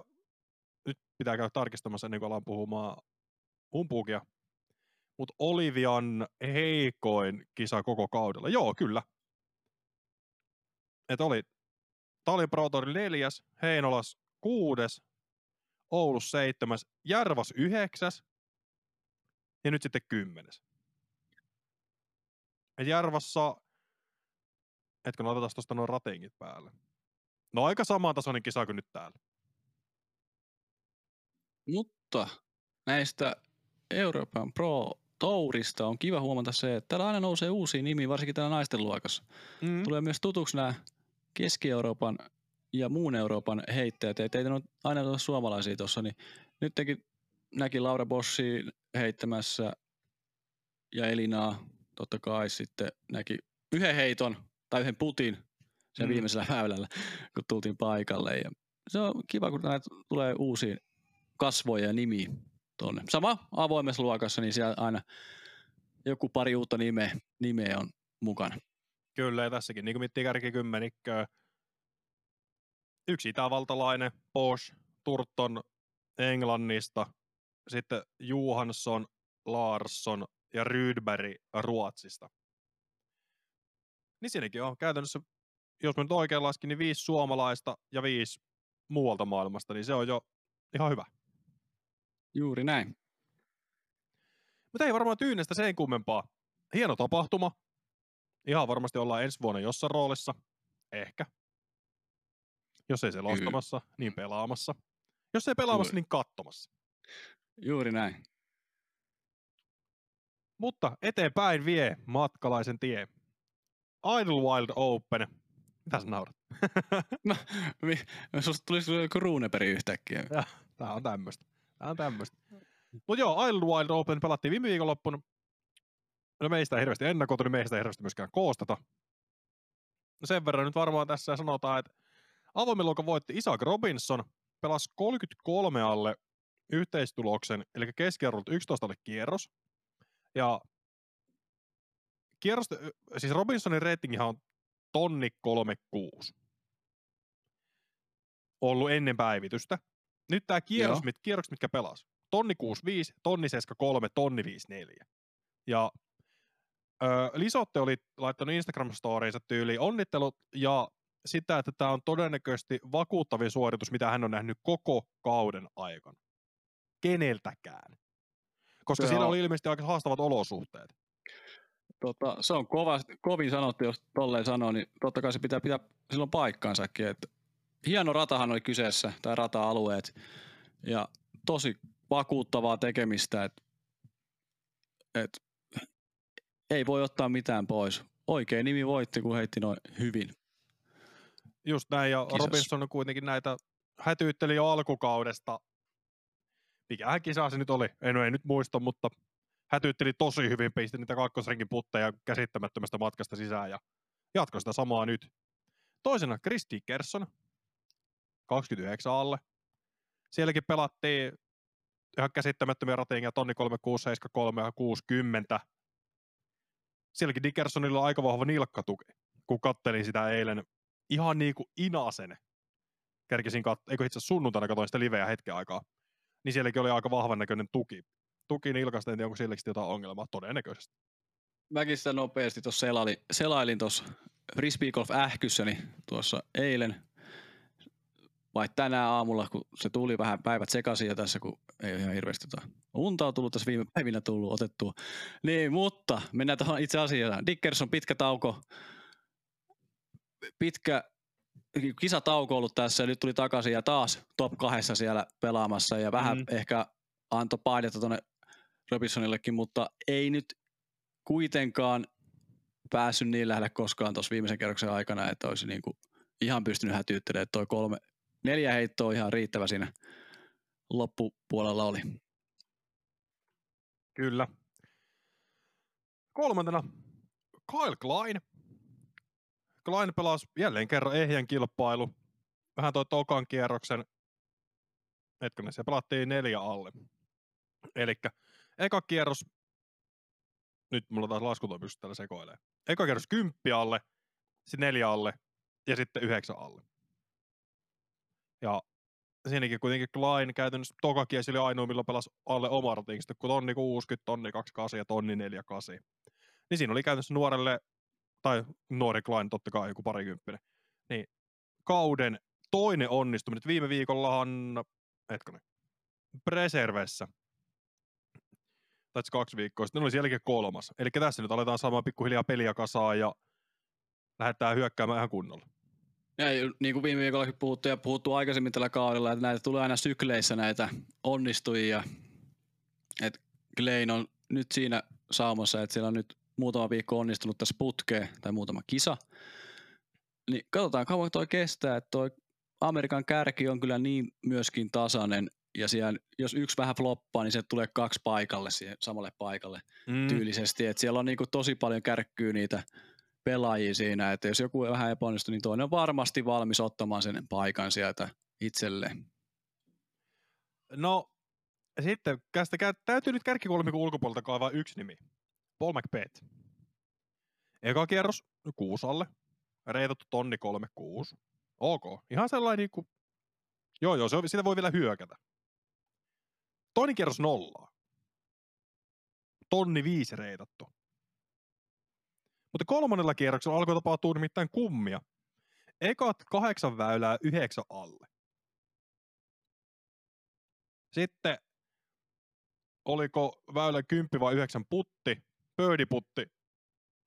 S1: pitää käydä tarkistamassa ennen kuin alan puhumaan humpuukia, mutta Olivian heikoin kisa koko kaudella. Joo, kyllä. Et oli, tää oli Pro Tour neljäs, Heinolas kuudes, Oulus seitsemäs, Järvas yhdeksäs ja nyt sitten kymmenes. Et Järvassa, etkö otetaan tuosta noin ratingit päälle. No aika samantasoinen kisa kuin nyt täällä.
S2: Mutta näistä Euroopan Pro Tourista on kiva huomata se, että täällä aina nousee uusia nimiä, varsinkin täällä naisten luokassa.
S1: Mm.
S2: Tulee myös tutuksi nämä Keski-Euroopan ja muun Euroopan heittäjät. Ei teitä nyt aina ole suomalaisia tuossa, niin nytkin näki Laura Bossi heittämässä ja Elinaa totta kai sitten näki yhden heiton tai yhden putin sen
S1: Mm.
S2: viimeisellä [laughs] väylällä, kun tultiin paikalle. Ja se on kiva, kun näitä tulee uusia kasvoja ja nimiä tuonne. Sama avoimessa luokassa, niin siellä aina joku pari uutta nimeä, nimeä on mukana.
S1: Kyllä, ja tässäkin niin kuin miettii kärkikymmenikköä. Yksi itävaltalainen, Bosch, Turton Englannista, sitten Johansson, Larsson ja Rydberg Ruotsista. Niin siinäkin on käytännössä, jos mä nyt oikein laskin, niin viisi suomalaista ja viisi muualta maailmasta, niin se on jo ihan hyvä.
S2: Juuri näin.
S1: Mutta ei varmaan tyynestä sen kummempaa. Hieno tapahtuma. Ihan varmasti ollaan ensi vuonna jossain roolissa. Ehkä. Jos ei selostamassa, niin pelaamassa. Jos ei pelaamassa,
S2: Juuri.
S1: niin katsomassa.
S2: Juuri näin.
S1: Mutta eteenpäin vie matkalaisen tie. Idlewild Open. Mitä sä naurat? [laughs]
S2: Mi- Susta tulisi joku Ruuneperi yhtäkkiä.
S1: Tää on tämmöstä. Tää on tämmöstä. Mut joo, Idlewild Open pelattiin viime viikonloppuna. No meistä ei hirveästi ennakoitu, niin meistä ei hirveästi myöskään koosteta. No sen verran nyt varmaan tässä sanotaan, että avoimen voitti Isaac Robinson, pelasi 33 alle yhteistuloksen, eli keskiarvolta 11 alle kierros. Ja kierrosta, siis Robinsonin ratingihan on tonni 36 ollut ennen päivitystä. Nyt tämä kierros,
S2: Joo.
S1: mit, kierrokset, mitkä pelas. Tonni 65, tonni 73, tonni 54. Ja ö, Lisotte oli laittanut Instagram-storiinsa tyyliin onnittelut ja sitä, että tämä on todennäköisesti vakuuttavin suoritus, mitä hän on nähnyt koko kauden aikana. Keneltäkään. Koska
S2: Joo.
S1: siellä oli ilmeisesti aika haastavat olosuhteet.
S2: Tota, se on kova, kovin sanottu, jos tolleen sanoo, niin totta kai se pitää pitää silloin paikkaansakin. Että hieno ratahan oli kyseessä, tai rata-alueet, ja tosi vakuuttavaa tekemistä, että et, ei voi ottaa mitään pois. Oikein nimi voitti, kun heitti noin hyvin.
S1: Just näin, ja
S2: Kisossa.
S1: Robinson on kuitenkin näitä hätyytteli jo alkukaudesta. Mikähän kisa se nyt oli, en, en nyt muista, mutta hätyytteli tosi hyvin, pisti niitä kakkosrenkin putteja käsittämättömästä matkasta sisään ja jatkoi sitä samaa nyt. Toisena Chris Dickerson, 29 alle. Sielläkin pelattiin ihan käsittämättömiä ratingia, tonni 36, 73 ja 60. Sielläkin Dickersonilla on aika vahva nilkkatuki, kun kattelin sitä eilen ihan niin kuin Inasen. Kerkesin kat- eikö itse sunnuntaina katsoin sitä liveä hetken aikaa. Niin sielläkin oli aika vahvan näköinen tuki. Tuki nilkasta, en tiedä onko sielläkin jotain ongelmaa, todennäköisesti.
S2: Mäkin sitä nopeasti tuossa selailin, selailin tuossa Frisbee Golf ähkyssäni tuossa eilen vai tänään aamulla, kun se tuli vähän päivät sekaisin ja tässä, kun ei ole ihan hirveästi tota unta on tullut tässä viime päivinä tullut otettua. Niin, mutta mennään tuohon itse asiaan. Dickerson pitkä tauko, pitkä kisatauko ollut tässä ja nyt tuli takaisin ja taas top kahdessa siellä pelaamassa ja vähän mm. ehkä antoi painetta tuonne Robinsonillekin, mutta ei nyt kuitenkaan päässyt niin lähelle koskaan tuossa viimeisen kerroksen aikana, että olisi niin kuin ihan pystynyt hätyyttelemään, toi kolme, neljä heittoa ihan riittävä siinä loppupuolella oli.
S1: Kyllä. Kolmantena Kyle Klein. Klein pelasi jälleen kerran ehjän kilpailu. Vähän toi tokan kierroksen. Hetkinen, se pelattiin neljä alle. Eli eka kierros, nyt mulla taas laskutoimitus täällä sekoilee. Eka kierros kymppi alle, sitten neljä alle ja sitten yhdeksän alle. Ja siinäkin kuitenkin Klein käytännössä toka kiesi ainoa, millä pelasi alle oma sitten kun tonni 60, tonni 28 ja tonni 48. Niin siinä oli käytännössä nuorelle, tai nuori Klein totta kai joku parikymppinen, niin kauden toinen onnistuminen. Viime viikollahan, hetkinen, Preservessä, tai kaksi viikkoa sitten, oli sielläkin kolmas. Eli tässä nyt aletaan saamaan pikkuhiljaa peliä kasaan ja lähdetään hyökkäämään ihan kunnolla.
S2: Ja niin kuin viime viikollakin puhuttu ja puhuttu aikaisemmin tällä kaudella, että näitä tulee aina sykleissä näitä onnistujia. Että Klein on nyt siinä saamassa, että siellä on nyt muutama viikko onnistunut tässä putkeen tai muutama kisa. Niin katsotaan kauan toi kestää, että toi Amerikan kärki on kyllä niin myöskin tasainen ja siellä, jos yksi vähän floppaa, niin se tulee kaksi paikalle siihen samalle paikalle mm. tyylisesti. Et siellä on niinku tosi paljon kärkkyy niitä pelaajia siinä, että jos joku vähän epäonnistuu, niin toinen on varmasti valmis ottamaan sen paikan sieltä itselleen.
S1: No sitten tästä täytyy nyt kärkikolmikon ulkopuolelta kaivaa yksi nimi. Paul McBeth. Eka kierros kuusalle. Reitattu tonni 36. Ok. Ihan sellainen niin kuin... Joo, joo, se on, sitä voi vielä hyökätä. Toinen kierros nollaa. Tonni viisi reitattu. Mutta kolmannella kierroksella alkoi tapahtua nimittäin kummia. Ekat kahdeksan väylää yhdeksän alle. Sitten oliko väylä kymppi vai yhdeksän putti, pöydiputti,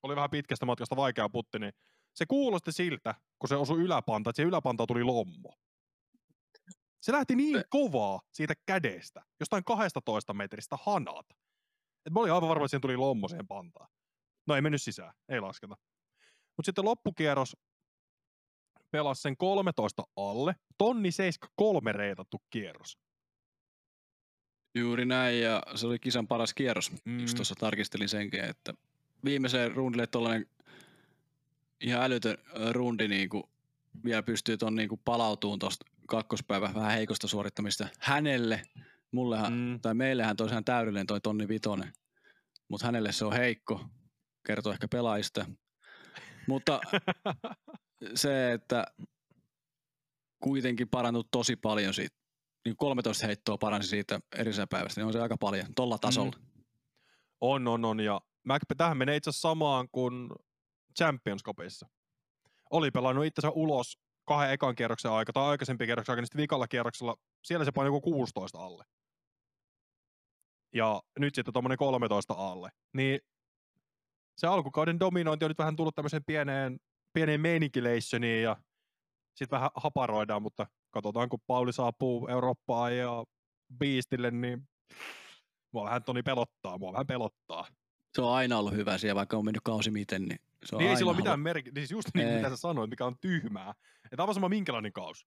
S1: oli vähän pitkästä matkasta vaikea putti, niin se kuulosti siltä, kun se osui yläpanta, että se yläpanta tuli lommo. Se lähti niin kovaa siitä kädestä, jostain 12 metristä hanat. että mä olin aivan varma, että siihen tuli lommo siihen pantaan. No ei mennyt sisään, ei lasketa. Mutta sitten loppukierros pelasi sen 13 alle, tonni 73 reitattu kierros.
S2: Juuri näin, ja se oli kisan paras kierros. Mm. Just tuossa tarkistelin senkin, että viimeiseen rundille tuollainen ihan älytön rundi niin kuin vielä pystyy tuon niin palautumaan tuosta kakkospäivä vähän heikosta suorittamista hänelle. Mullehan, mm. tai meillähän tosiaan täydellinen toi tonni vitonen, mutta hänelle se on heikko, kertoo ehkä pelaajista. [laughs] Mutta se, että kuitenkin parannut tosi paljon siitä, niin 13 heittoa paransi siitä edellisenä päivästä, niin on se aika paljon, tolla tasolla. Mm.
S1: On, on, on, ja Macbeth tähän menee itse asiassa samaan kuin Champions Cupissa. Oli pelannut itsensä ulos kahden ekan kierroksen aika tai aikaisempi kierroksen aika, niin sitten vikalla kierroksella siellä se painoi joku 16 alle. Ja nyt sitten tuommoinen 13 alle. Niin se alkukauden dominointi on nyt vähän tullut tämmöiseen pieneen, pieneen meininkileissoniin ja sitten vähän haparoidaan, mutta katsotaan kun Pauli saapuu Eurooppaan ja Beastille, niin mua vähän Toni pelottaa, mua vähän pelottaa.
S2: Se on aina ollut hyvä siellä, vaikka on mennyt kausi miten, niin se on
S1: niin ei sillä ole mitään merkitystä, siis just niin mitä sä sanoit, mikä on tyhmää. Että aivan sama minkälainen kaus.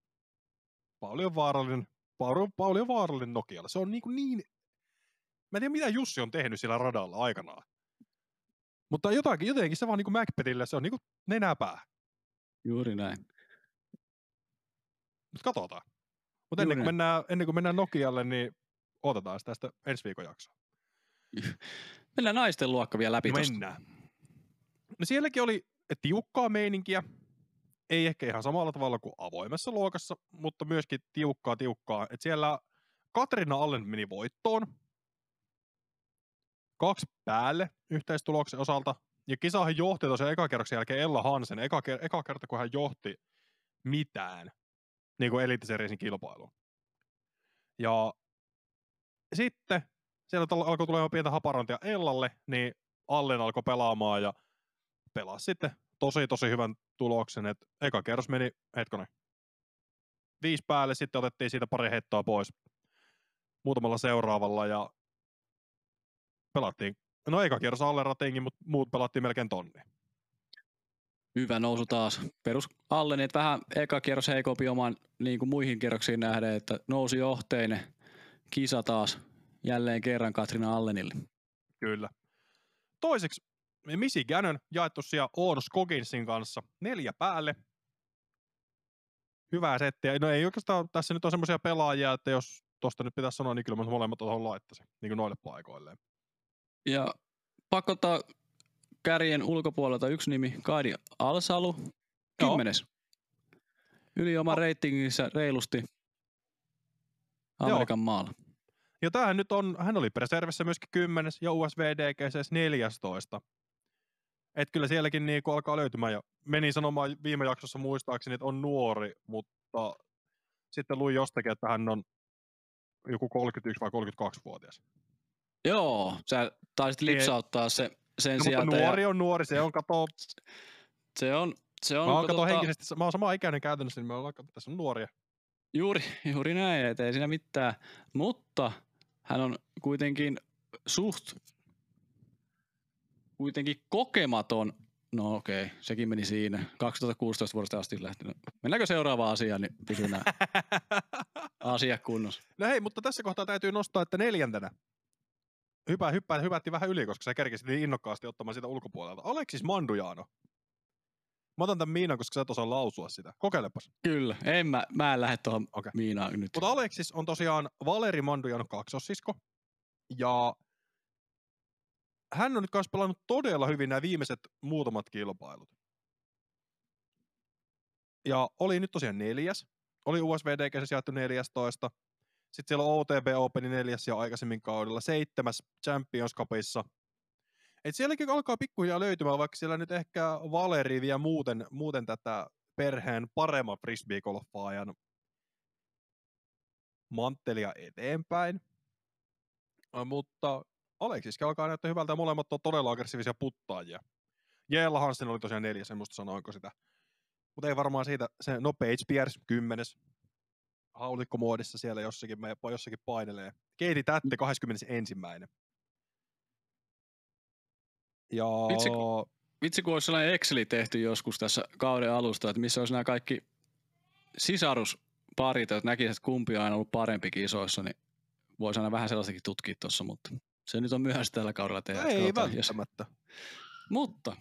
S1: Pauli on vaarallinen, Pauli, Pauli on vaarallinen Nokialle. Se on niin, kuin niin Mä en tiedä, mitä Jussi on tehnyt sillä radalla aikanaan. Mutta jotakin, jotenkin se vaan niin kuin Macbethille, se on niin kuin nenäpää.
S2: Juuri näin.
S1: Mutta katsotaan. Mutta ennen, kuin mennään, ennen kuin mennään Nokialle, niin otetaan tästä ensi viikon jaksoa. [laughs]
S2: Mennään naisten luokka vielä läpi
S1: no Mennään. No sielläkin oli tiukkaa meininkiä. Ei ehkä ihan samalla tavalla kuin avoimessa luokassa, mutta myöskin tiukkaa tiukkaa. Et siellä Katrina Allen meni voittoon. Kaksi päälle yhteistuloksen osalta. Ja kisahan johti tosiaan eka kerroksen jälkeen Ella Hansen. Eka, eka kerta, kun hän johti mitään niin kuin eliittiserisin kilpailuun. Ja sitten siellä alkoi tulemaan pientä haparointia Ellalle, niin Allen alkoi pelaamaan ja pelasi sitten tosi tosi hyvän tuloksen, että eka kerros meni, hetkonen, viisi päälle, sitten otettiin siitä pari heittoa pois muutamalla seuraavalla ja pelattiin, no eka kierros alle ratingin, mutta muut pelattiin melkein tonni.
S2: Hyvä nousu taas. Perus alle, niin vähän eka kierros heikompi oman niin kuin muihin kierroksiin nähden, että nousi johteinen kisa taas jälleen kerran Katrina Allenille.
S1: Kyllä. Toiseksi Missy Gannon jaettu siellä On Skogginsin kanssa neljä päälle. Hyvää settiä. No ei oikeastaan tässä nyt ole semmoisia pelaajia, että jos tuosta nyt pitäisi sanoa, niin kyllä mä molemmat tuohon laittaisin, niin kuin noille paikoille.
S2: Ja pakko ottaa kärjen ulkopuolelta yksi nimi, Kaidi Alsalu, kymmenes. Yli oma
S1: No.
S2: reitingissä reilusti Amerikan maalla.
S1: Ja tämähän nyt on, hän oli reservissä myöskin 10 ja USVDGC 14. Et kyllä sielläkin niinku alkaa löytymään ja meni sanomaan viime jaksossa muistaakseni, että on nuori, mutta sitten luin jostakin, että hän on joku 31 vai 32-vuotias.
S2: Joo, sä taisit
S1: Niin.
S2: lipsauttaa se, sen
S1: No, mutta
S2: sieltä. ja
S1: nuori on nuori, se on kato,
S2: se on, se on,
S1: mä oon kato
S2: tota-
S1: henkisesti, mä oon sama ikäinen käytännössä, niin me ollaan, kato, tässä on nuoria.
S2: Juuri, juuri näin, et ei siinä mitään. Mutta hän on kuitenkin suht kuitenkin kokematon. No okei, okay, sekin meni siinä. 2016 vuodesta asti lähtenyt. Mennäänkö seuraavaan asiaan, niin pysyy nämä [laughs] asiat kunnossa.
S1: No hei, mutta tässä kohtaa täytyy nostaa, että neljäntenä hypää, hyppää, hypätti vähän yli, koska sä kerkisit niin innokkaasti ottamaan sitä ulkopuolelta. Aleksis Mandujano. Mä otan tämän Miinan, koska sä et osaa lausua sitä. Kokeilepas.
S2: Kyllä, en mä, mä en lähde tuohon
S1: Okei.
S2: Miinaan nyt.
S1: Mutta Aleksis on tosiaan Valeri Mandujano kaksossisko. Ja hän on nyt kanssa pelannut todella hyvin nämä viimeiset muutamat kilpailut. Ja oli nyt tosiaan neljäs. Oli USVD sieltä 14. Sitten siellä on OTB Openin neljäs ja aikaisemmin kaudella seitsemäs Champions Cupissa. Et sielläkin alkaa pikkuhiljaa löytymään, vaikka siellä nyt ehkä Valeri vie muuten, muuten tätä perheen paremman frisbee-golfaajan manttelia eteenpäin. Mutta Aleksis alkaa näyttää hyvältä ja molemmat on todella aggressiivisia puttaajia. Jeella Hansen oli tosiaan neljäs, en muista sanoinko sitä. Mutta ei varmaan siitä, se, no Page Pierce kymmenes. Haulikkomuodissa siellä jossakin, me, jossakin painelee. Keiti Tätte 21. Ja
S2: Vitsi, Vitsi, kun olisi sellainen Exceli tehty joskus tässä kauden alusta, että missä olisi nämä kaikki sisarusparit, että näkisi, että kumpi on aina ollut parempi kisoissa, niin voisi aina vähän sellaistakin tutkia tuossa, mutta se nyt on myöhäistä tällä kaudella tehdä.
S1: ei
S2: katsotaan, jos-
S1: välttämättä.
S2: Mutta,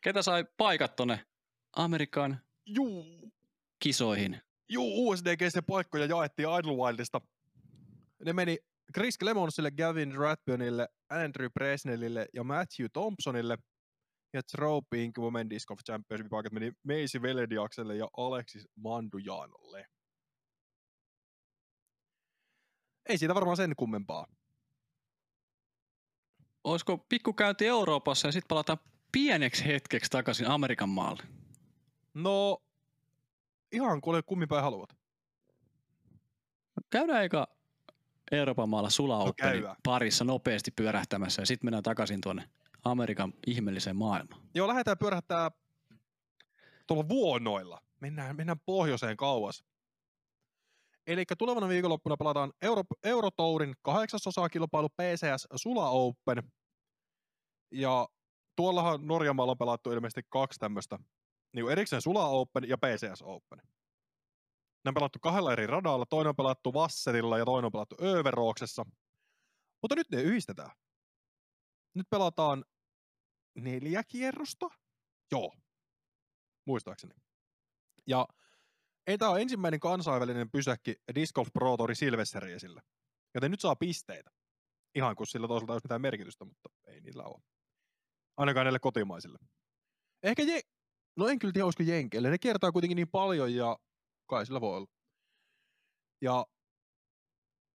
S2: ketä sai paikat tonne Amerikan
S1: Juu,
S2: kisoihin?
S1: Juu, USDGC-paikkoja jaettiin Idlewildista. Ne meni Chris Clemonsille, Gavin Rathbunille, Andrew Presnellille ja Matthew Thompsonille. Ja Trope Inc. Women Disc Golf Championship paikat meni Macy Velediakselle ja Alexis Mandujanolle. Ei siitä varmaan sen kummempaa.
S2: Olisiko pikkukäynti Euroopassa ja sitten palataan pieneksi hetkeksi takaisin Amerikan maalle?
S1: No, ihan kuule kummin päin haluat.
S2: Käydään eka Euroopan maalla Sula
S1: No
S2: parissa nopeasti pyörähtämässä ja sitten mennään takaisin tuonne Amerikan ihmeelliseen maailmaan.
S1: Joo, lähdetään pyörähtää tuolla vuonoilla. Mennään, mennään pohjoiseen kauas. Eli tulevana viikonloppuna pelataan Euro, Eurotourin kahdeksasosaa kilpailu PCS Sula Open. Ja tuollahan Norjamaalla on pelattu ilmeisesti kaksi tämmöistä. Niin erikseen Sula Open ja PCS Open. Ne on pelattu kahdella eri radalla. Toinen on pelattu Vasserilla ja toinen on pelattu Överooksessa. Mutta nyt ne yhdistetään. Nyt pelataan neljä kierrosta? Joo. Muistaakseni. Ja ei tämä ole ensimmäinen kansainvälinen pysäkki Disc Golf Pro Tour Silver Seriesille. Joten nyt saa pisteitä. Ihan kun sillä toisaalta olisi mitään merkitystä, mutta ei niillä ole. Ainakaan näille kotimaisille. Ehkä je... No en kyllä tiedä, olisiko Jenkeille. Ne kiertää kuitenkin niin paljon ja kai sillä voi olla. Ja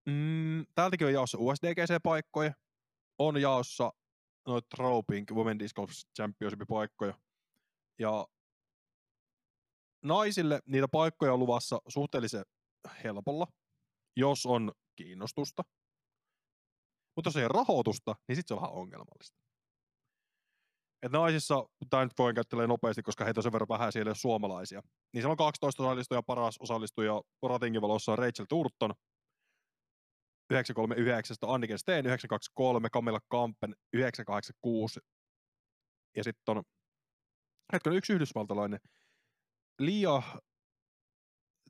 S1: mm, täältäkin on jaossa USDGC-paikkoja. On jaossa noita Tropink Women Disc Golf Championship-paikkoja. Ja naisille niitä paikkoja on luvassa suhteellisen helpolla, jos on kiinnostusta. Mutta jos ei ole rahoitusta, niin sitten se on vähän ongelmallista. Et naisissa, tämä nyt voin käyttää nopeasti, koska heitä on sen verran vähän siellä suomalaisia. Niin siellä on 12 osallistujaa, paras osallistuja ratingin valossa on Rachel Turton, 939, Anniken Steen 923, Camilla Kampen 986 ja sitten on hetken yksi yhdysvaltalainen Lia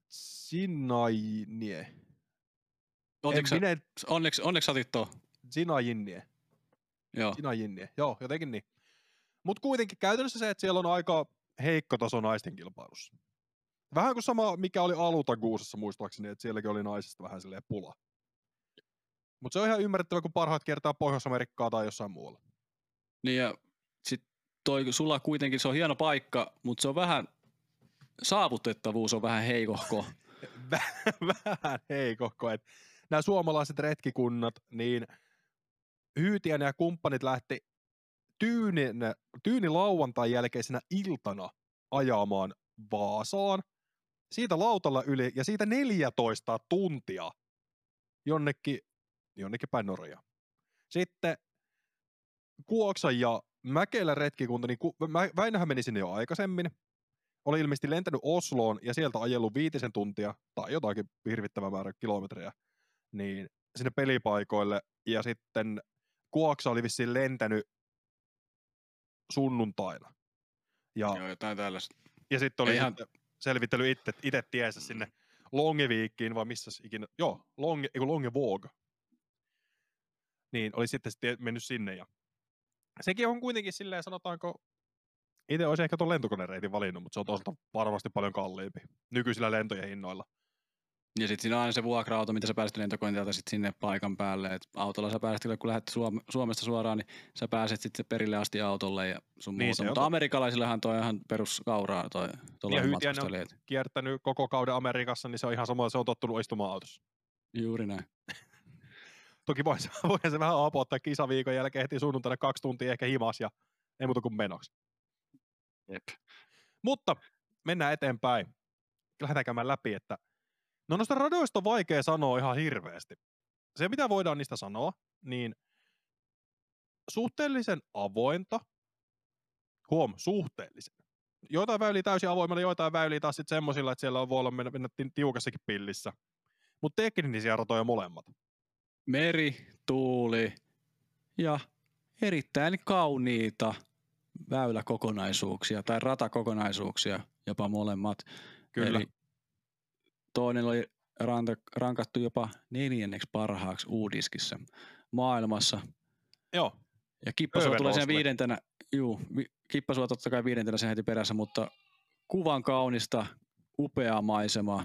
S1: Sinainie.
S2: Sä,
S1: minä,
S2: onneksi, onneksi otit tuo.
S1: Sinajinnie.
S2: Joo.
S1: Sinajinnie. Joo, jotenkin niin. Mutta kuitenkin käytännössä se, että siellä on aika heikko taso naisten kilpailussa. Vähän kuin sama, mikä oli Alutaguusessa muistaakseni, että sielläkin oli naisista vähän silleen pula. Mutta se on ihan ymmärrettävä, kun parhaat kertaa Pohjois-Amerikkaa tai jossain muualla.
S2: Niin ja sit toi, sulla kuitenkin se on hieno paikka, mutta se on vähän, saavutettavuus on vähän heikohko. [laughs]
S1: vähän heikohko. Et nämä suomalaiset retkikunnat, niin Hyytiän ja kumppanit lähti tyynin, tyyni lauantai jälkeisenä iltana ajamaan Vaasaan. Siitä lautalla yli ja siitä 14 tuntia jonnekin, jonnekin päin Norjaa. Sitten Kuoksan ja Mäkelä retkikunta, niin Väinöhän meni sinne jo aikaisemmin. Oli ilmeisesti lentänyt Osloon ja sieltä ajellut viitisen tuntia tai jotakin hirvittävän määrä kilometrejä niin sinne pelipaikoille. Ja sitten Kuoksa oli vissiin lentänyt sunnuntaina. Ja,
S2: Joo, jotain tällaista.
S1: Ja sitten oli ihan... sitten selvittely itse, itse tiesä sinne Longeviikkiin, vai missä ikinä, joo, Longe, Longevoog. Niin, oli sitten, sitten mennyt sinne ja sekin on kuitenkin silleen, sanotaanko, itse olisi ehkä tuon lentokonereitin valinnut, mutta se on toisaalta varmasti paljon kalliimpi nykyisillä lentojen hinnoilla.
S2: Ja sitten siinä on aina se vuokra-auto, mitä sä pääset lentokoneelta sit sinne paikan päälle. Et autolla sä pääset, kun lähdet Suom- Suomesta suoraan, niin sä pääset sitten perille asti autolle ja sun niin, muuta. Mutta amerikkalaisillehan toi ihan peruskauraa toi
S1: ja on kiertänyt koko kauden Amerikassa, niin se on ihan sama, se on tottunut istumaan autossa.
S2: Juuri näin. [laughs]
S1: Toki voi, [laughs] voi se vähän apottaa kisaviikon jälkeen heti sunnuntaina kaksi tuntia ehkä himas ja ei muuta kuin menoksi.
S2: Jep.
S1: Mutta mennään eteenpäin. Lähdetään käymään läpi, että no noista radoista on vaikea sanoa ihan hirveästi. Se, mitä voidaan niistä sanoa, niin suhteellisen avointa, huom, suhteellisen. Joitain väyliä täysin avoimella, joitain väyliä taas sitten semmoisilla, että siellä voi olla mennä, mennä tiukassakin pillissä. Mutta teknisiä ratoja molemmat
S2: meri, tuuli ja erittäin kauniita väyläkokonaisuuksia tai ratakokonaisuuksia, jopa molemmat.
S1: Kyllä. Eli
S2: toinen oli rankattu jopa neljänneksi parhaaksi uudiskissa maailmassa.
S1: Joo.
S2: Ja Kippasua tulee sen viidentenä, juu, Kippasua totta kai viidentenä sen heti perässä, mutta kuvan kaunista, upeaa maisemaa.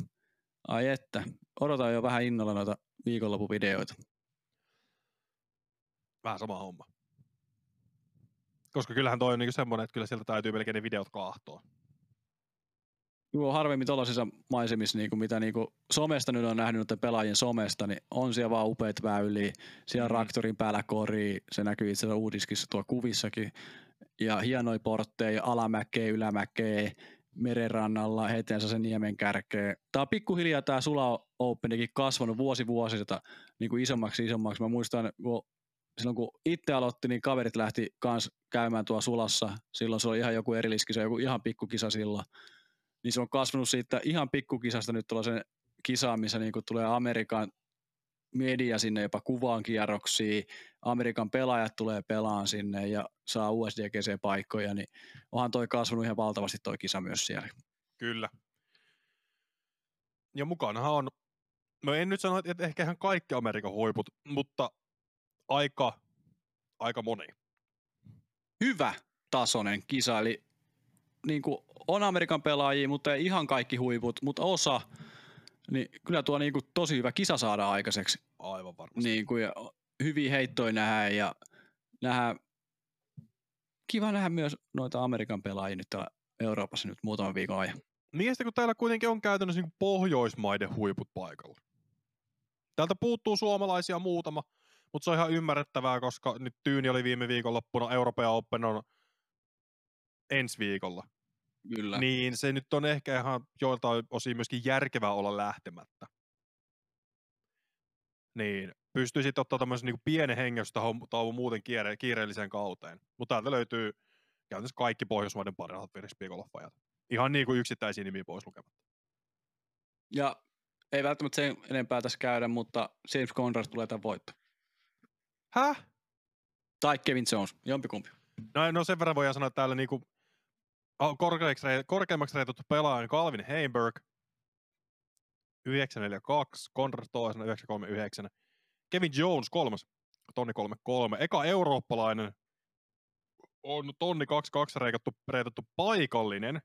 S2: Ai että, odotan jo vähän innolla noita viikonlopuvideoita
S1: vähän sama homma. Koska kyllähän toi on niinku semmoinen, että kyllä sieltä täytyy melkein ne videot kahtoa.
S2: Joo, harvemmin tuollaisissa maisemissa, niin kuin mitä niin kuin somesta nyt on nähnyt pelaajien somesta, niin on siellä vaan upeat väyliä, siellä mm. raktorin päällä kori, se näkyy itse asiassa uudiskissa tuo kuvissakin, ja hienoja portteja, alamäkeä, ylämäkeä, merenrannalla, heteensä sen niemen kärkeä. Tämä on pikkuhiljaa tämä Sula Openikin kasvanut vuosi vuosilta niin kuin isommaksi isommaksi. Mä muistan, kun silloin kun itse aloitti, niin kaverit lähti kans käymään tuo sulassa. Silloin se oli ihan joku erilliskisa, joku ihan pikkukisa silloin. Niin se on kasvanut siitä ihan pikkukisasta nyt tuollaisen kisaan, missä niin tulee Amerikan media sinne jopa kuvaan kierroksia, Amerikan pelaajat tulee pelaan sinne ja saa USDGC-paikkoja, niin onhan toi kasvanut ihan valtavasti toi kisa myös siellä.
S1: Kyllä. Ja mukanahan on, no en nyt sano, että ehkä ihan kaikki Amerikan huiput, mutta aika, aika moni.
S2: Hyvä tasoinen kisa, eli niin kuin on Amerikan pelaajia, mutta ei ihan kaikki huiput, mutta osa, niin kyllä tuo niin kuin tosi hyvä kisa saada aikaiseksi.
S1: Aivan varmasti.
S2: Niin kuin, ja hyviä heittoja nähdään ja nähdään, kiva nähdä myös noita Amerikan pelaajia nyt täällä Euroopassa nyt muutaman viikon ajan.
S1: Niin kun täällä kuitenkin on käytännössä niin Pohjoismaiden huiput paikalla. Täältä puuttuu suomalaisia muutama, mutta se on ihan ymmärrettävää, koska nyt Tyyni oli viime viikonloppuna, Euroopan Open on ensi viikolla.
S2: Kyllä.
S1: Niin se nyt on ehkä ihan joiltain osin myöskin järkevää olla lähtemättä. Niin, pystyisit ottaa tämmöisen niin pienen hengestystauon muuten kiire- kiireelliseen kauteen. Mutta täältä löytyy käytännössä kaikki Pohjoismaiden parhaat frisbeegolfajat. Ihan niin kuin yksittäisiä nimiä pois lukematta.
S2: Ja ei välttämättä sen enempää tässä käydä, mutta James Conrad tulee tämän voitto.
S1: Häh?
S2: Tai Kevin Jones, jompikumpi.
S1: No, no sen verran voidaan sanoa, että täällä niinku korkeammaksi reitattu pelaaja on Calvin Heimberg. 942, Conrad toisena 939. Kevin Jones kolmas, tonni 33. Eka eurooppalainen on tonni 22 reitattu, paikallinen,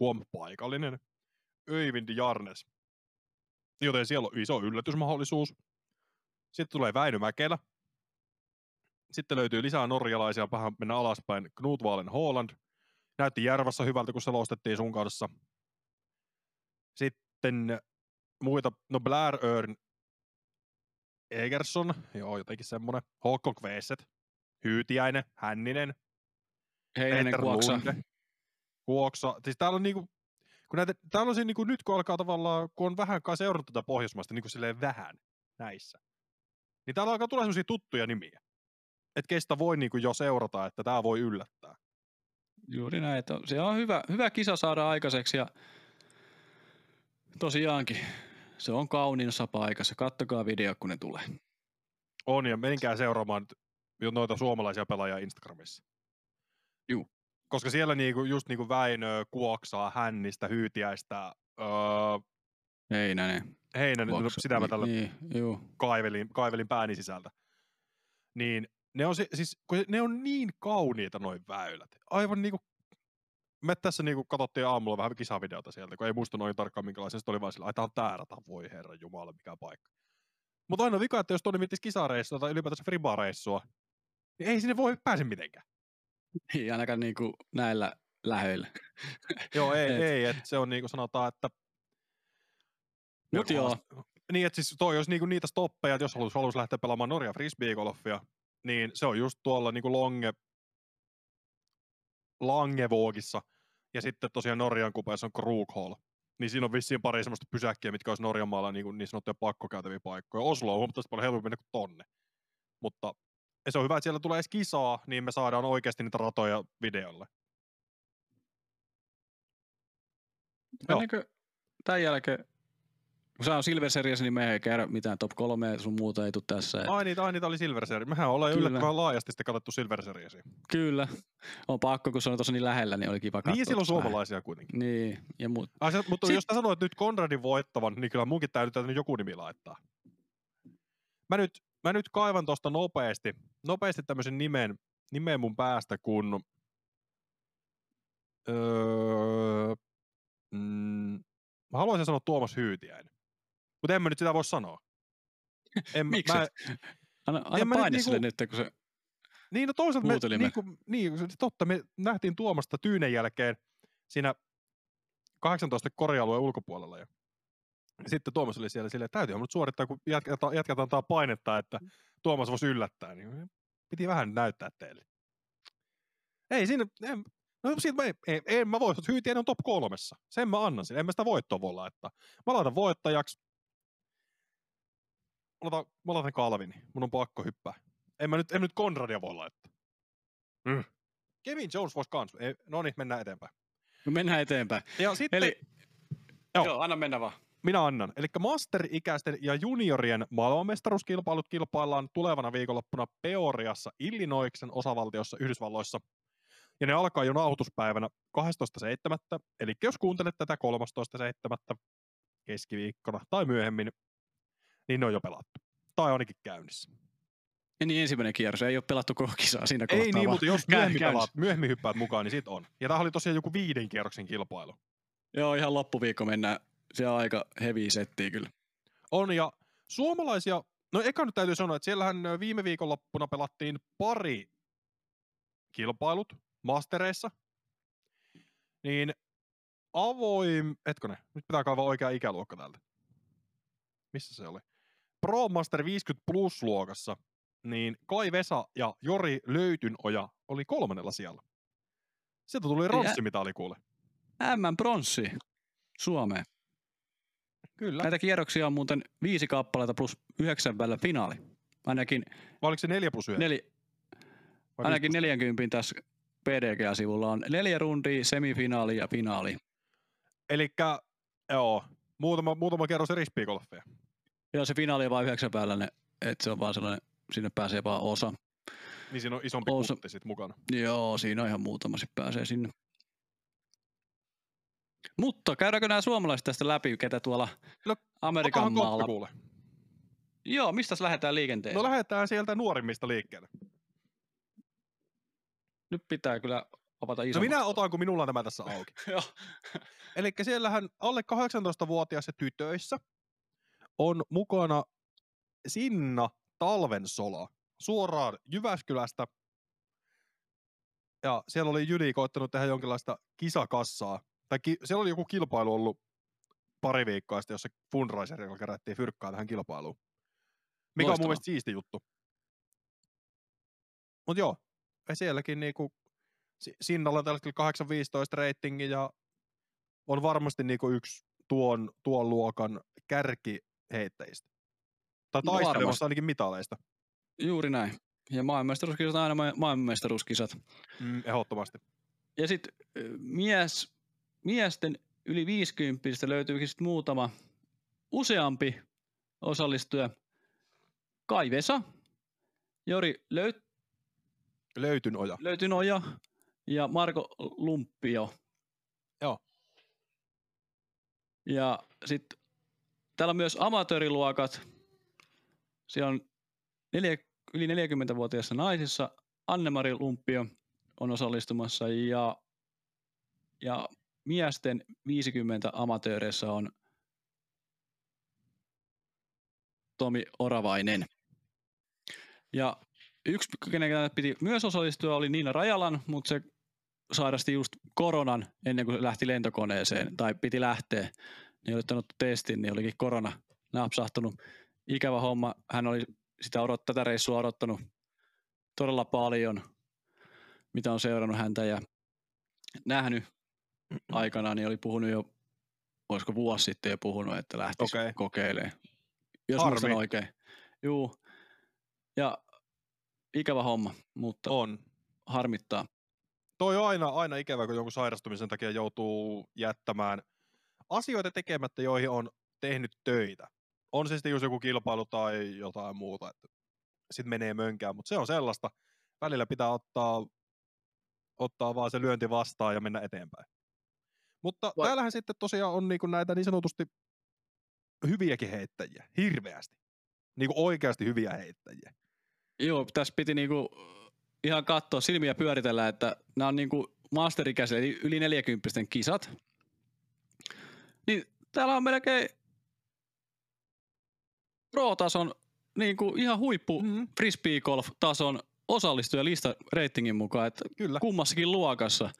S1: huom paikallinen, Öyvind Jarnes. Joten siellä on iso yllätysmahdollisuus. Sitten tulee Väinö Mäkelä, sitten löytyy lisää norjalaisia, vähän mennä alaspäin. Knut Valen Holland. Näytti Järvässä hyvältä, kun selostettiin sun kanssa. Sitten muita, no Blair Örn Egerson, joo jotenkin semmonen. Håkon Kveset, Hyytiäinen, Hänninen, Peter
S2: Kuoksa.
S1: Lunde, Kuoksa. Siis täällä on niinku, kun näitä, täällä on siinä niinku nyt kun alkaa tavallaan, kun on vähän kai seurannut tätä Pohjoismaista niinku silleen vähän näissä, niin täällä alkaa tulla sellaisia tuttuja nimiä. Että kestä voi niinku jo seurata, että tämä voi yllättää.
S2: Juuri näin. Että se on hyvä, hyvä kisa saada aikaiseksi ja tosiaankin se on kauniissa paikassa. Kattokaa video, kun ne tulee.
S1: On ja menkää seuraamaan noita suomalaisia pelaajia Instagramissa.
S2: Juu.
S1: Koska siellä niinku, just niinku Väinö, Kuoksaa, Hännistä, Hyytiäistä, öö,
S2: Heinänen.
S1: Heinänen,
S2: Kuoksa.
S1: sitä mä tällä
S2: Niin, juu.
S1: kaivelin, kaivelin pääni sisältä. Niin ne on, si- siis, kun ne on niin kauniita noin väylät. Aivan niinku, me tässä niinku katsottiin aamulla vähän kisavideota sieltä, kun ei muista noin tarkkaan minkälaisen. Sitten oli vaan sillä, tää on tää rata, voi herra jumala, mikä paikka. Mutta aina vika, että jos Toni miettis kisareissua tai ylipäätänsä fribareissua, niin ei sinne voi pääse mitenkään.
S2: Ei ainakaan niinku näillä läheillä. [laughs]
S1: Joo, ei,
S2: Et-
S1: ei että se on niinku sanotaan, että...
S2: Mut joo.
S1: Niin, että siis toi olisi niinku niitä stoppeja, että jos haluaisi halus lähteä pelaamaan Norja frisbeegolfia, niin se on just tuolla niinku Longe, Langevoogissa, ja sitten tosiaan Norjan kupeessa on Krughall. Niin siinä on vissiin pari semmoista pysäkkiä, mitkä olisi Norjan maalla niin, niin sanottuja pakkokäytäviä paikkoja. Oslo on huomattavasti paljon helpompi mennä kuin tonne. Mutta se on hyvä, että siellä tulee edes kisaa, niin me saadaan oikeasti niitä ratoja videolle.
S2: Mennäänkö tämän jälkeen, kun se on Silver Series, niin me ei käydä mitään top 3 ja sun muuta ei tule tässä.
S1: Ai niitä, ai niitä oli Silver Series. Mehän ollaan
S2: Kyllä.
S1: yllättävän laajasti sitten katsottu Silver Seriesia.
S2: Kyllä. On pakko, kun se on tuossa niin lähellä, niin oli kiva katsoa.
S1: Niin,
S2: vähän.
S1: suomalaisia kuitenkin.
S2: Niin, ja muut.
S1: Ai se, mutta
S2: Sit-
S1: jos sä sanoit nyt Konradin voittavan, niin kyllä munkin täytyy täytyy joku nimi laittaa. Mä nyt, mä nyt kaivan tuosta nopeasti, nopeasti tämmöisen nimen, nimen mun päästä, kun öö, mm, mä haluaisin sanoa Tuomas Hyytiäinen. Mutta en mä nyt sitä voi sanoa. En,
S2: Miksi?
S1: Mä,
S2: Anna,
S1: En
S2: anna
S1: nyt
S2: paine
S1: niinku-
S2: sille nyt, kun se...
S1: Niin, no toisaalta me,
S2: Huutelimme.
S1: niin, totta, me nähtiin Tuomasta Tyynen jälkeen siinä 18 korialueen ulkopuolella. Ja sitten Tuomas oli siellä silleen, että täytyy nyt suorittaa, kun jatketaan, jatketaan tää painetta, että Tuomas voisi yllättää. Niin piti vähän näyttää teille. Ei siinä, en, no siitä mä, ei, en mä voi, Hyytien on top kolmessa. Sen mä annan sille, en mä sitä voittoa voi laittaa. Mä laitan voittajaksi. Laitan, mä laitan Kalvini, mun on pakko hyppää. En mä nyt, en nyt Konradia voi laittaa. Mm. Kevin Jones voisi kans. Ei, no niin, mennään eteenpäin.
S2: Me mennään eteenpäin.
S1: Ja sitten
S2: Eli,
S1: Joo.
S2: joo. joo, anna mennä vaan.
S1: minä annan. Eli master-ikäisten ja juniorien maailmanmestaruuskilpailut kilpaillaan tulevana viikonloppuna Peoriassa Illinoiksen osavaltiossa Yhdysvalloissa. Ja ne alkaa jo nauhoituspäivänä 12.7. Eli jos kuuntelet tätä 13.7. keskiviikkona tai myöhemmin, niin ne on jo pelattu. Tai ainakin käynnissä.
S2: Ja niin ensimmäinen kierros, ei ole pelattu koko kisaa siinä kohtaa.
S1: Ei niin, mutta jos [laughs] myöhemmin, pelaat, myöhemmin hyppäät mukaan, niin sit on. Ja tämä oli tosiaan joku viiden kierroksen kilpailu.
S2: Joo, ihan loppuviikko mennään. Se on aika heavy settiä kyllä.
S1: On ja suomalaisia, no eka nyt täytyy sanoa, että siellähän viime viikonloppuna pelattiin pari kilpailut mastereissa. Niin avoim, hetkonen, nyt pitää kaivaa oikea ikäluokka täältä. Missä se oli? Pro Master 50 Plus luokassa, niin Kai Vesa ja Jori Löytynoja oli kolmannella siellä. Sieltä tuli ronssimitali kuule.
S2: M-pronssi Suomeen.
S1: Kyllä.
S2: Näitä kierroksia on muuten viisi kappaletta plus yhdeksän välillä finaali. Ainakin,
S1: Vai oliko se 4 plus 1?
S2: neli, ainakin 40 tässä PDG-sivulla on neljä rundia, semifinaali ja finaali.
S1: Eli joo, muutama, muutama kerros eri.
S2: Joo, se finaali on vain yhdeksän päällä, että se on vaan sellainen, sinne pääsee vaan osa.
S1: Niin siinä on isompi
S2: Osa-
S1: kutti sit mukana.
S2: Joo, siinä on ihan muutama sit pääsee sinne. Mutta käydäänkö nämä suomalaiset tästä läpi, ketä tuolla
S1: No,
S2: Amerikan maalla?
S1: kuule.
S2: Joo, mistä lähdetään liikenteeseen?
S1: No lähdetään sieltä nuorimmista liikkeelle.
S2: Nyt pitää kyllä avata
S1: No
S2: isommaksi.
S1: minä otan, kun minulla on tämä tässä auki. [laughs]
S2: Joo.
S1: Eli siellähän alle 18-vuotiaissa tytöissä on mukana Sinna Talvensola suoraan Jyväskylästä. Ja siellä oli Jyli koittanut tehdä jonkinlaista kisakassaa. Tai ki- siellä oli joku kilpailu ollut pari viikkoa sitten, jossa fundraiserilla kerättiin fyrkkaa tähän kilpailuun. Mikä on
S2: Loistavaa.
S1: mun mielestä siisti juttu. Mut joo, ja sielläkin niinku, Si- Sinnalla on tällä hetkellä 8-15 reitingi ja on varmasti niinku yksi tuon, tuon luokan kärkiheittäjistä. Tai
S2: No
S1: taistelemassa ainakin mitaleista.
S2: Juuri näin. Ja maailmanmestaruuskisat aina ma- maailmanmestaruuskisat.
S1: Mm, ehdottomasti.
S2: Ja sitten mies, miesten yli 50 löytyykin sit muutama useampi osallistuja. Kai Vesa, Jori Löyt,
S1: Löytyn oja.
S2: Löytynoja ja Marko Lumppio.
S1: Joo.
S2: Ja sitten täällä on myös amatööriluokat. Siellä on neljä, yli 40-vuotiaissa naisissa Anne-Mari Lumppio on osallistumassa ja, ja miesten 50 amatööreissä on Tomi Oravainen. Ja yksi, kenen piti myös osallistua, oli Niina Rajalan, mutta se sairasti just koronan ennen kuin lähti lentokoneeseen, tai piti lähteä. Niin oli ottanut testin, niin olikin korona napsahtunut. Ikävä homma. Hän oli sitä odot, tätä reissua odottanut todella paljon, mitä on seurannut häntä ja nähnyt aikanaan, niin oli puhunut jo, olisiko vuosi sitten jo puhunut, että lähtisi
S1: Okei.
S2: okay. kokeilemaan. Jos
S1: Harmi.
S2: muistan oikein. Juu. Ja ikävä homma, mutta
S1: On.
S2: harmittaa.
S1: Toi on aina, aina ikävä, kun jonkun sairastumisen takia joutuu jättämään asioita tekemättä, joihin on tehnyt töitä. On se sitten just joku kilpailu tai jotain muuta, että sitten menee mönkään, mutta se on sellaista. Välillä pitää ottaa, ottaa vaan se lyönti vastaan ja mennä eteenpäin. Mutta
S2: Vai-
S1: täällähän sitten tosiaan on niinku näitä niin sanotusti hyviäkin heittäjiä, hirveästi. Niinku oikeasti hyviä heittäjiä.
S2: Joo, tässä piti niinku ihan katsoa, silmiä pyöritellä, että nämä on niinku masterikäisille, eli yli 40 kisat. Niin täällä on melkein pro-tason, niinku ihan huippu
S1: Mm,
S2: frisbee golf-tason osallistuja lista reitingin mukaan, että
S1: kyllä.
S2: kummassakin luokassa.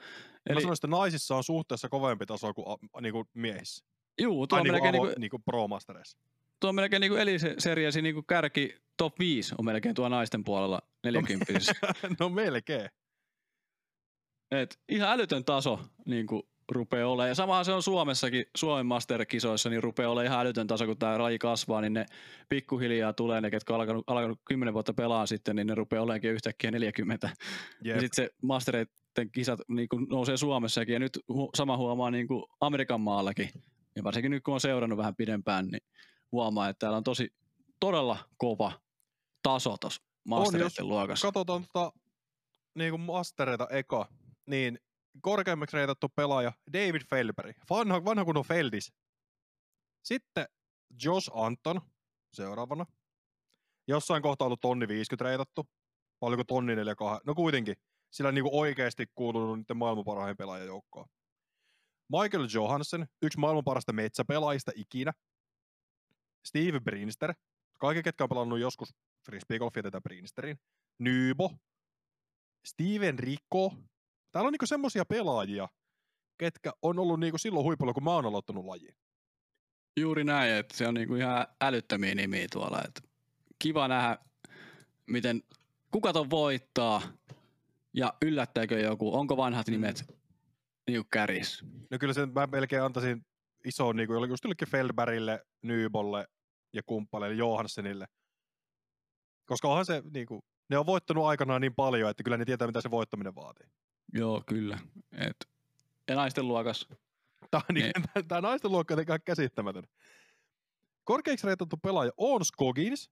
S1: Eli... Mä sanoin, että naisissa on suhteessa kovempi taso kuin a, niinku miehissä.
S2: juu, tuo
S1: Tai
S2: on
S1: niinku,
S2: melkein,
S1: avo,
S2: niinku,
S1: niinku pro mastereissa.
S2: tuo on melkein niinku eliseriasi niinku kärki top 5 on melkein tuo naisten puolella 40 [laughs]
S1: no melkein.
S2: Et ihan älytön taso niin kuin rupeaa olemaan. Ja samahan se on Suomessakin, Suomen Master-kisoissa, niin rupeaa olemaan ihan älytön taso, kun tämä laji kasvaa, niin ne pikkuhiljaa tulee, ne ketkä on alkanut, alkanut 10 vuotta pelaa sitten, niin ne rupeaa olemaankin yhtäkkiä 40.
S1: Jep.
S2: Ja sitten se Mastereiden kisat niin kuin nousee Suomessakin, ja nyt hu- sama huomaa niin kuin Amerikan maallakin. Ja varsinkin nyt, kun on seurannut vähän pidempään, niin huomaa, että täällä on tosi todella kova taso tuossa Mastereiden luokassa.
S1: Katsotaan tota, niinku mastereita eka, niin korkeammaksi reitattu pelaaja David Felberg, vanha, vanha kunnon Feldis. Sitten Josh Anton seuraavana. Jossain kohtaa ollut tonni 50 reitattu. Oliko tonni 42? No kuitenkin. Sillä niinku oikeasti kuulunut niiden maailman parhain pelaajajoukkoon. Michael Johansson, yksi maailman parasta metsäpelaajista ikinä. Steve Brinster, kaikki ketkä on pelannut joskus frisbeegolfia tätä Brinsterin. Nybo, Steven Rico. Täällä on niinku semmosia pelaajia, ketkä on ollut niinku silloin huipulla, kun mä oon aloittanut lajiin.
S2: Juuri näin, että se on niinku ihan älyttömiä nimiä tuolla. Että kiva nähdä, miten kuka ton voittaa ja yllättääkö joku, onko vanhat nimet niinku käris.
S1: No kyllä sen mä melkein antaisin iso niinku just jollekin Feldbergille, Nybolle ja kumppaneille Johansenille. Koska onhan se niinku, ne on voittanut aikanaan niin paljon, että kyllä ne tietää mitä se voittaminen vaatii.
S2: Joo, kyllä. Et, ja naisten luokas.
S1: Tämä, on
S2: Niin.
S1: niin, tämä naisten luokka on ihan käsittämätön. Korkeiksi reitattu pelaaja on Scoggins,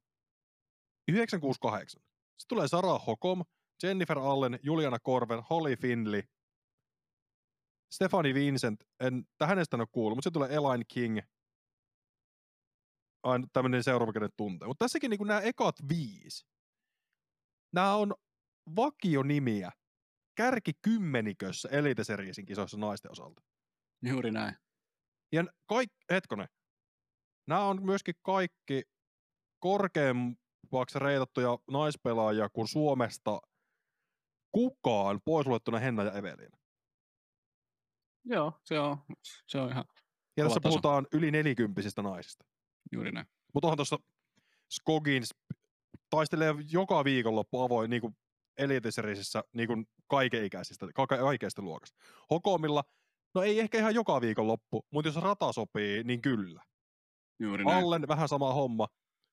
S1: 968. Sitten tulee Sarah Hokom, Jennifer Allen, Juliana Korven, Holly Finley, Stefani Vincent, en, tähän hänestä en ole kuullut, mutta se tulee Elaine King. Aina tämmöinen seuraava kenen tuntee. Mutta tässäkin niin nämä ekat viisi, nämä on vakionimiä kärki kymmenikössä Elite Seriesin kisoissa naisten osalta.
S2: Juuri näin.
S1: Ja kaik, hetkonen, nämä on myöskin kaikki korkeammaksi reitattuja naispelaajia kuin Suomesta kukaan, pois luettuna Henna ja Evelin.
S2: Joo, se on, se on ihan
S1: Ja tässä
S2: taso.
S1: puhutaan yli nelikymppisistä naisista.
S2: juuri näin.
S1: Mutta onhan tuossa Skogins taistelee joka viikonloppu avoin niin kuin elitiserissä niin kuin kaikenikäisistä, ka- kaikeista luokasta. Hokomilla, no ei ehkä ihan joka viikonloppu, mutta jos rata sopii, niin kyllä.
S2: Juuri näin.
S1: Allen vähän sama homma.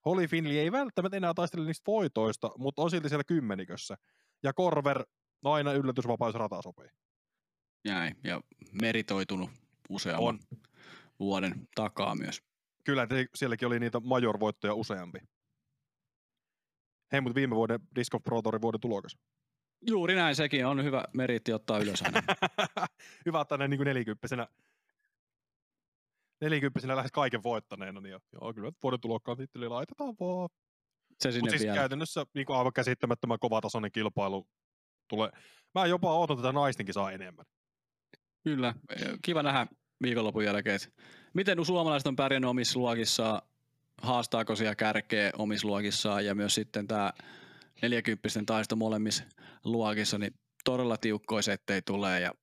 S1: Holly Finley ei välttämättä enää taistele niistä voitoista, mutta on silti siellä kymmenikössä. Ja Korver, no aina yllätysvapaa, jos rata sopii.
S2: Jäi. Ja meritoitunut useamman
S1: On.
S2: vuoden takaa myös.
S1: Kyllä, te- sielläkin oli niitä major-voittoja useampi. Hei, mutta viime vuoden Disc of Pro Tourin vuoden tulokas.
S2: Juuri näin, sekin on hyvä meritti ottaa ylös aina. [laughs]
S1: Hyvä, että näin niin nelikymppisenä, nelikymppisenä lähes kaiken voittaneena, niin jo- joo, kyllä vuoden tulokkaan titteli laitetaan vaan.
S2: Se sinne
S1: Mutta siis
S2: vielä.
S1: käytännössä niin kuin aivan käsittämättömän kovatasoinen kilpailu tulee. Mä jopa ootan tätä naistenkin saa enemmän.
S2: Kyllä. Kiva nähdä viikonlopun jälkeen, että miten suomalaiset on pärjännyt omissa luokissaan, haastaako siellä kärkeä omissa ja myös sitten tämä 40 taisto molemmissa luokissa, niin todella tiukkoja settejä tulee ja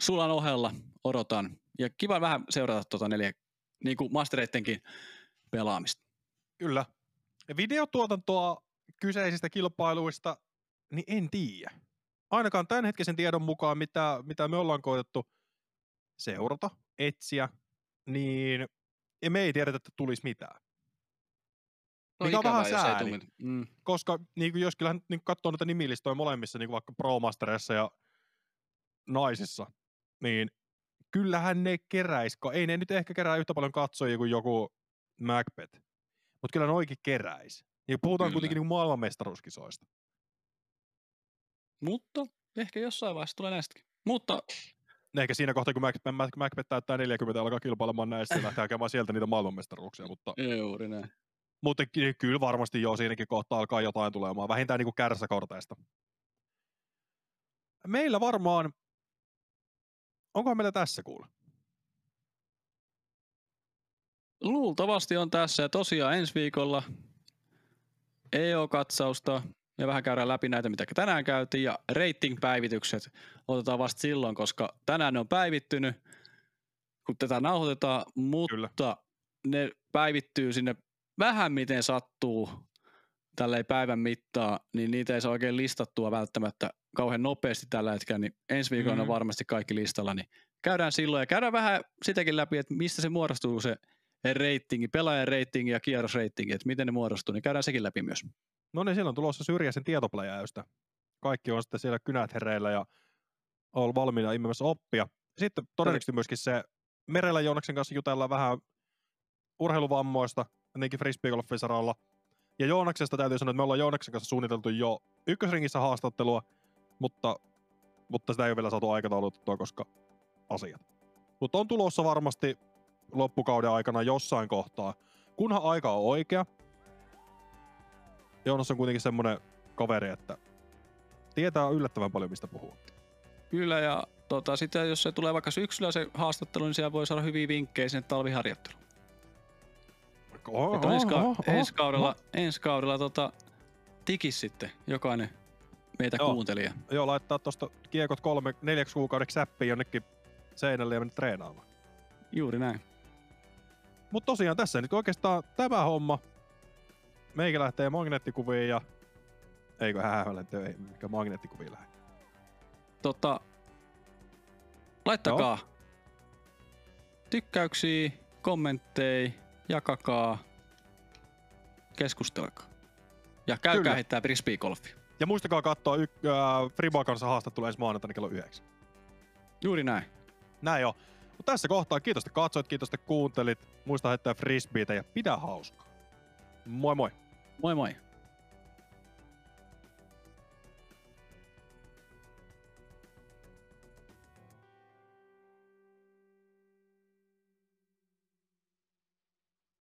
S2: sulan ohella odotan. Ja kiva vähän seurata tuota neljä, niin kuin mastereittenkin pelaamista.
S1: Kyllä. Ja videotuotantoa kyseisistä kilpailuista, niin en tiedä. Ainakaan tämänhetkisen tiedon mukaan, mitä, mitä me ollaan koetettu seurata, etsiä, niin ja me ei tiedetä, että tulisi mitään. Mikä on vähän sääli.
S2: Mm,
S1: Koska niin kuin jos kyllähän niin katsoo noita nimilistoja molemmissa, niin kuin vaikka Pro Masterissa ja naisissa, niin kyllähän ne keräis, ei ne nyt ehkä kerää yhtä paljon katsojia kuin joku Macbeth, mutta kyllä ne oikein keräis. Ja puhutaan
S2: Kyllä.
S1: kuitenkin niin maailmanmestaruuskisoista.
S2: mutta ehkä jossain vaiheessa tulee näistäkin. Mutta
S1: Ehkä siinä kohtaa, kun Macbeth, Mac- Macbeth täyttää 40 ja alkaa kilpailemaan näistä ja lähtee hakemaan sieltä niitä maailmanmestaruuksia, mutta,
S2: juuri näin.
S1: mutta ky- kyllä varmasti jo siinäkin kohtaa alkaa jotain tulemaan, vähintään niin kuin kärsäkorteista. Meillä varmaan, onkohan meillä tässä kuule?
S2: Luultavasti on tässä ja tosiaan ensi viikolla EO-katsausta ja vähän käydään läpi näitä, mitä tänään käytiin ja rating-päivitykset otetaan vasta silloin, koska tänään ne on päivittynyt, kun tätä nauhoitetaan, mutta
S1: Kyllä.
S2: ne päivittyy sinne vähän miten sattuu tälleen päivän mittaa, niin niitä ei saa oikein listattua välttämättä kauhean nopeasti tällä hetkellä, niin ensi viikolla mm. on
S1: Mhm.
S2: varmasti kaikki listalla, niin käydään silloin ja käydään vähän sitäkin läpi, että mistä se muodostuu se ratingi, pelaajan ratingi ja kierrosratingi, että miten ne muodostuu, niin käydään sekin läpi myös.
S1: No niin, siellä on tulossa syrjäisen tietopläjäystä. Kaikki on sitten siellä kynät hereillä ja on valmiina imemässä oppia. Sitten todennäköisesti myöskin se Merellä Joonaksen kanssa jutellaan vähän urheiluvammoista, ennenkin frisbeegolfin saralla. Ja Joonaksesta täytyy sanoa, että me ollaan Joonaksen kanssa suunniteltu jo ykkösringissä haastattelua, mutta, mutta sitä ei ole vielä saatu aikataulutettua, koska asiat. Mutta on tulossa varmasti loppukauden aikana jossain kohtaa, kunhan aika on oikea. Joonas on kuitenkin semmoinen kaveri, että tietää yllättävän paljon, mistä puhuu.
S2: Kyllä ja tota, sitten jos se tulee vaikka syksyllä se haastattelu, niin siellä voi saada hyviä vinkkejä sinne talviharjoitteluun.
S1: Oho,
S2: Että ensi, ka-
S1: oho, oho,
S2: ensi kaudella, ensi kaudella tota, tikis sitten jokainen meitä
S1: Joo.
S2: kuuntelija.
S1: Joo, laittaa tuosta kiekot kolme, neljäksi kuukaudeksi säppiin jonnekin seinälle ja mennä treenaamaan.
S2: Juuri näin.
S1: Mutta tosiaan tässä nyt oikeastaan tämä homma. Meikä lähtee magneettikuviin ja... Eikö häähällä töihin, mikä magneettikuviin lähde.
S2: Tota, laittakaa tykkäyksiä, kommentteja, jakakaa, keskustelkaa. Ja käykää
S1: Kyllä.
S2: heittää frisbeegolfia.
S1: Ja muistakaa katsoa y- äh, Friboa kanssa haastattelu ensi maanantaina kello 9.
S3: Juuri näin.
S1: Näin on. Mutta tässä kohtaa kiitos, että katsoit, kiitos, että kuuntelit. Muista heittää frisbeitä ja pidä hauskaa. Moi moi!
S3: Moi moi.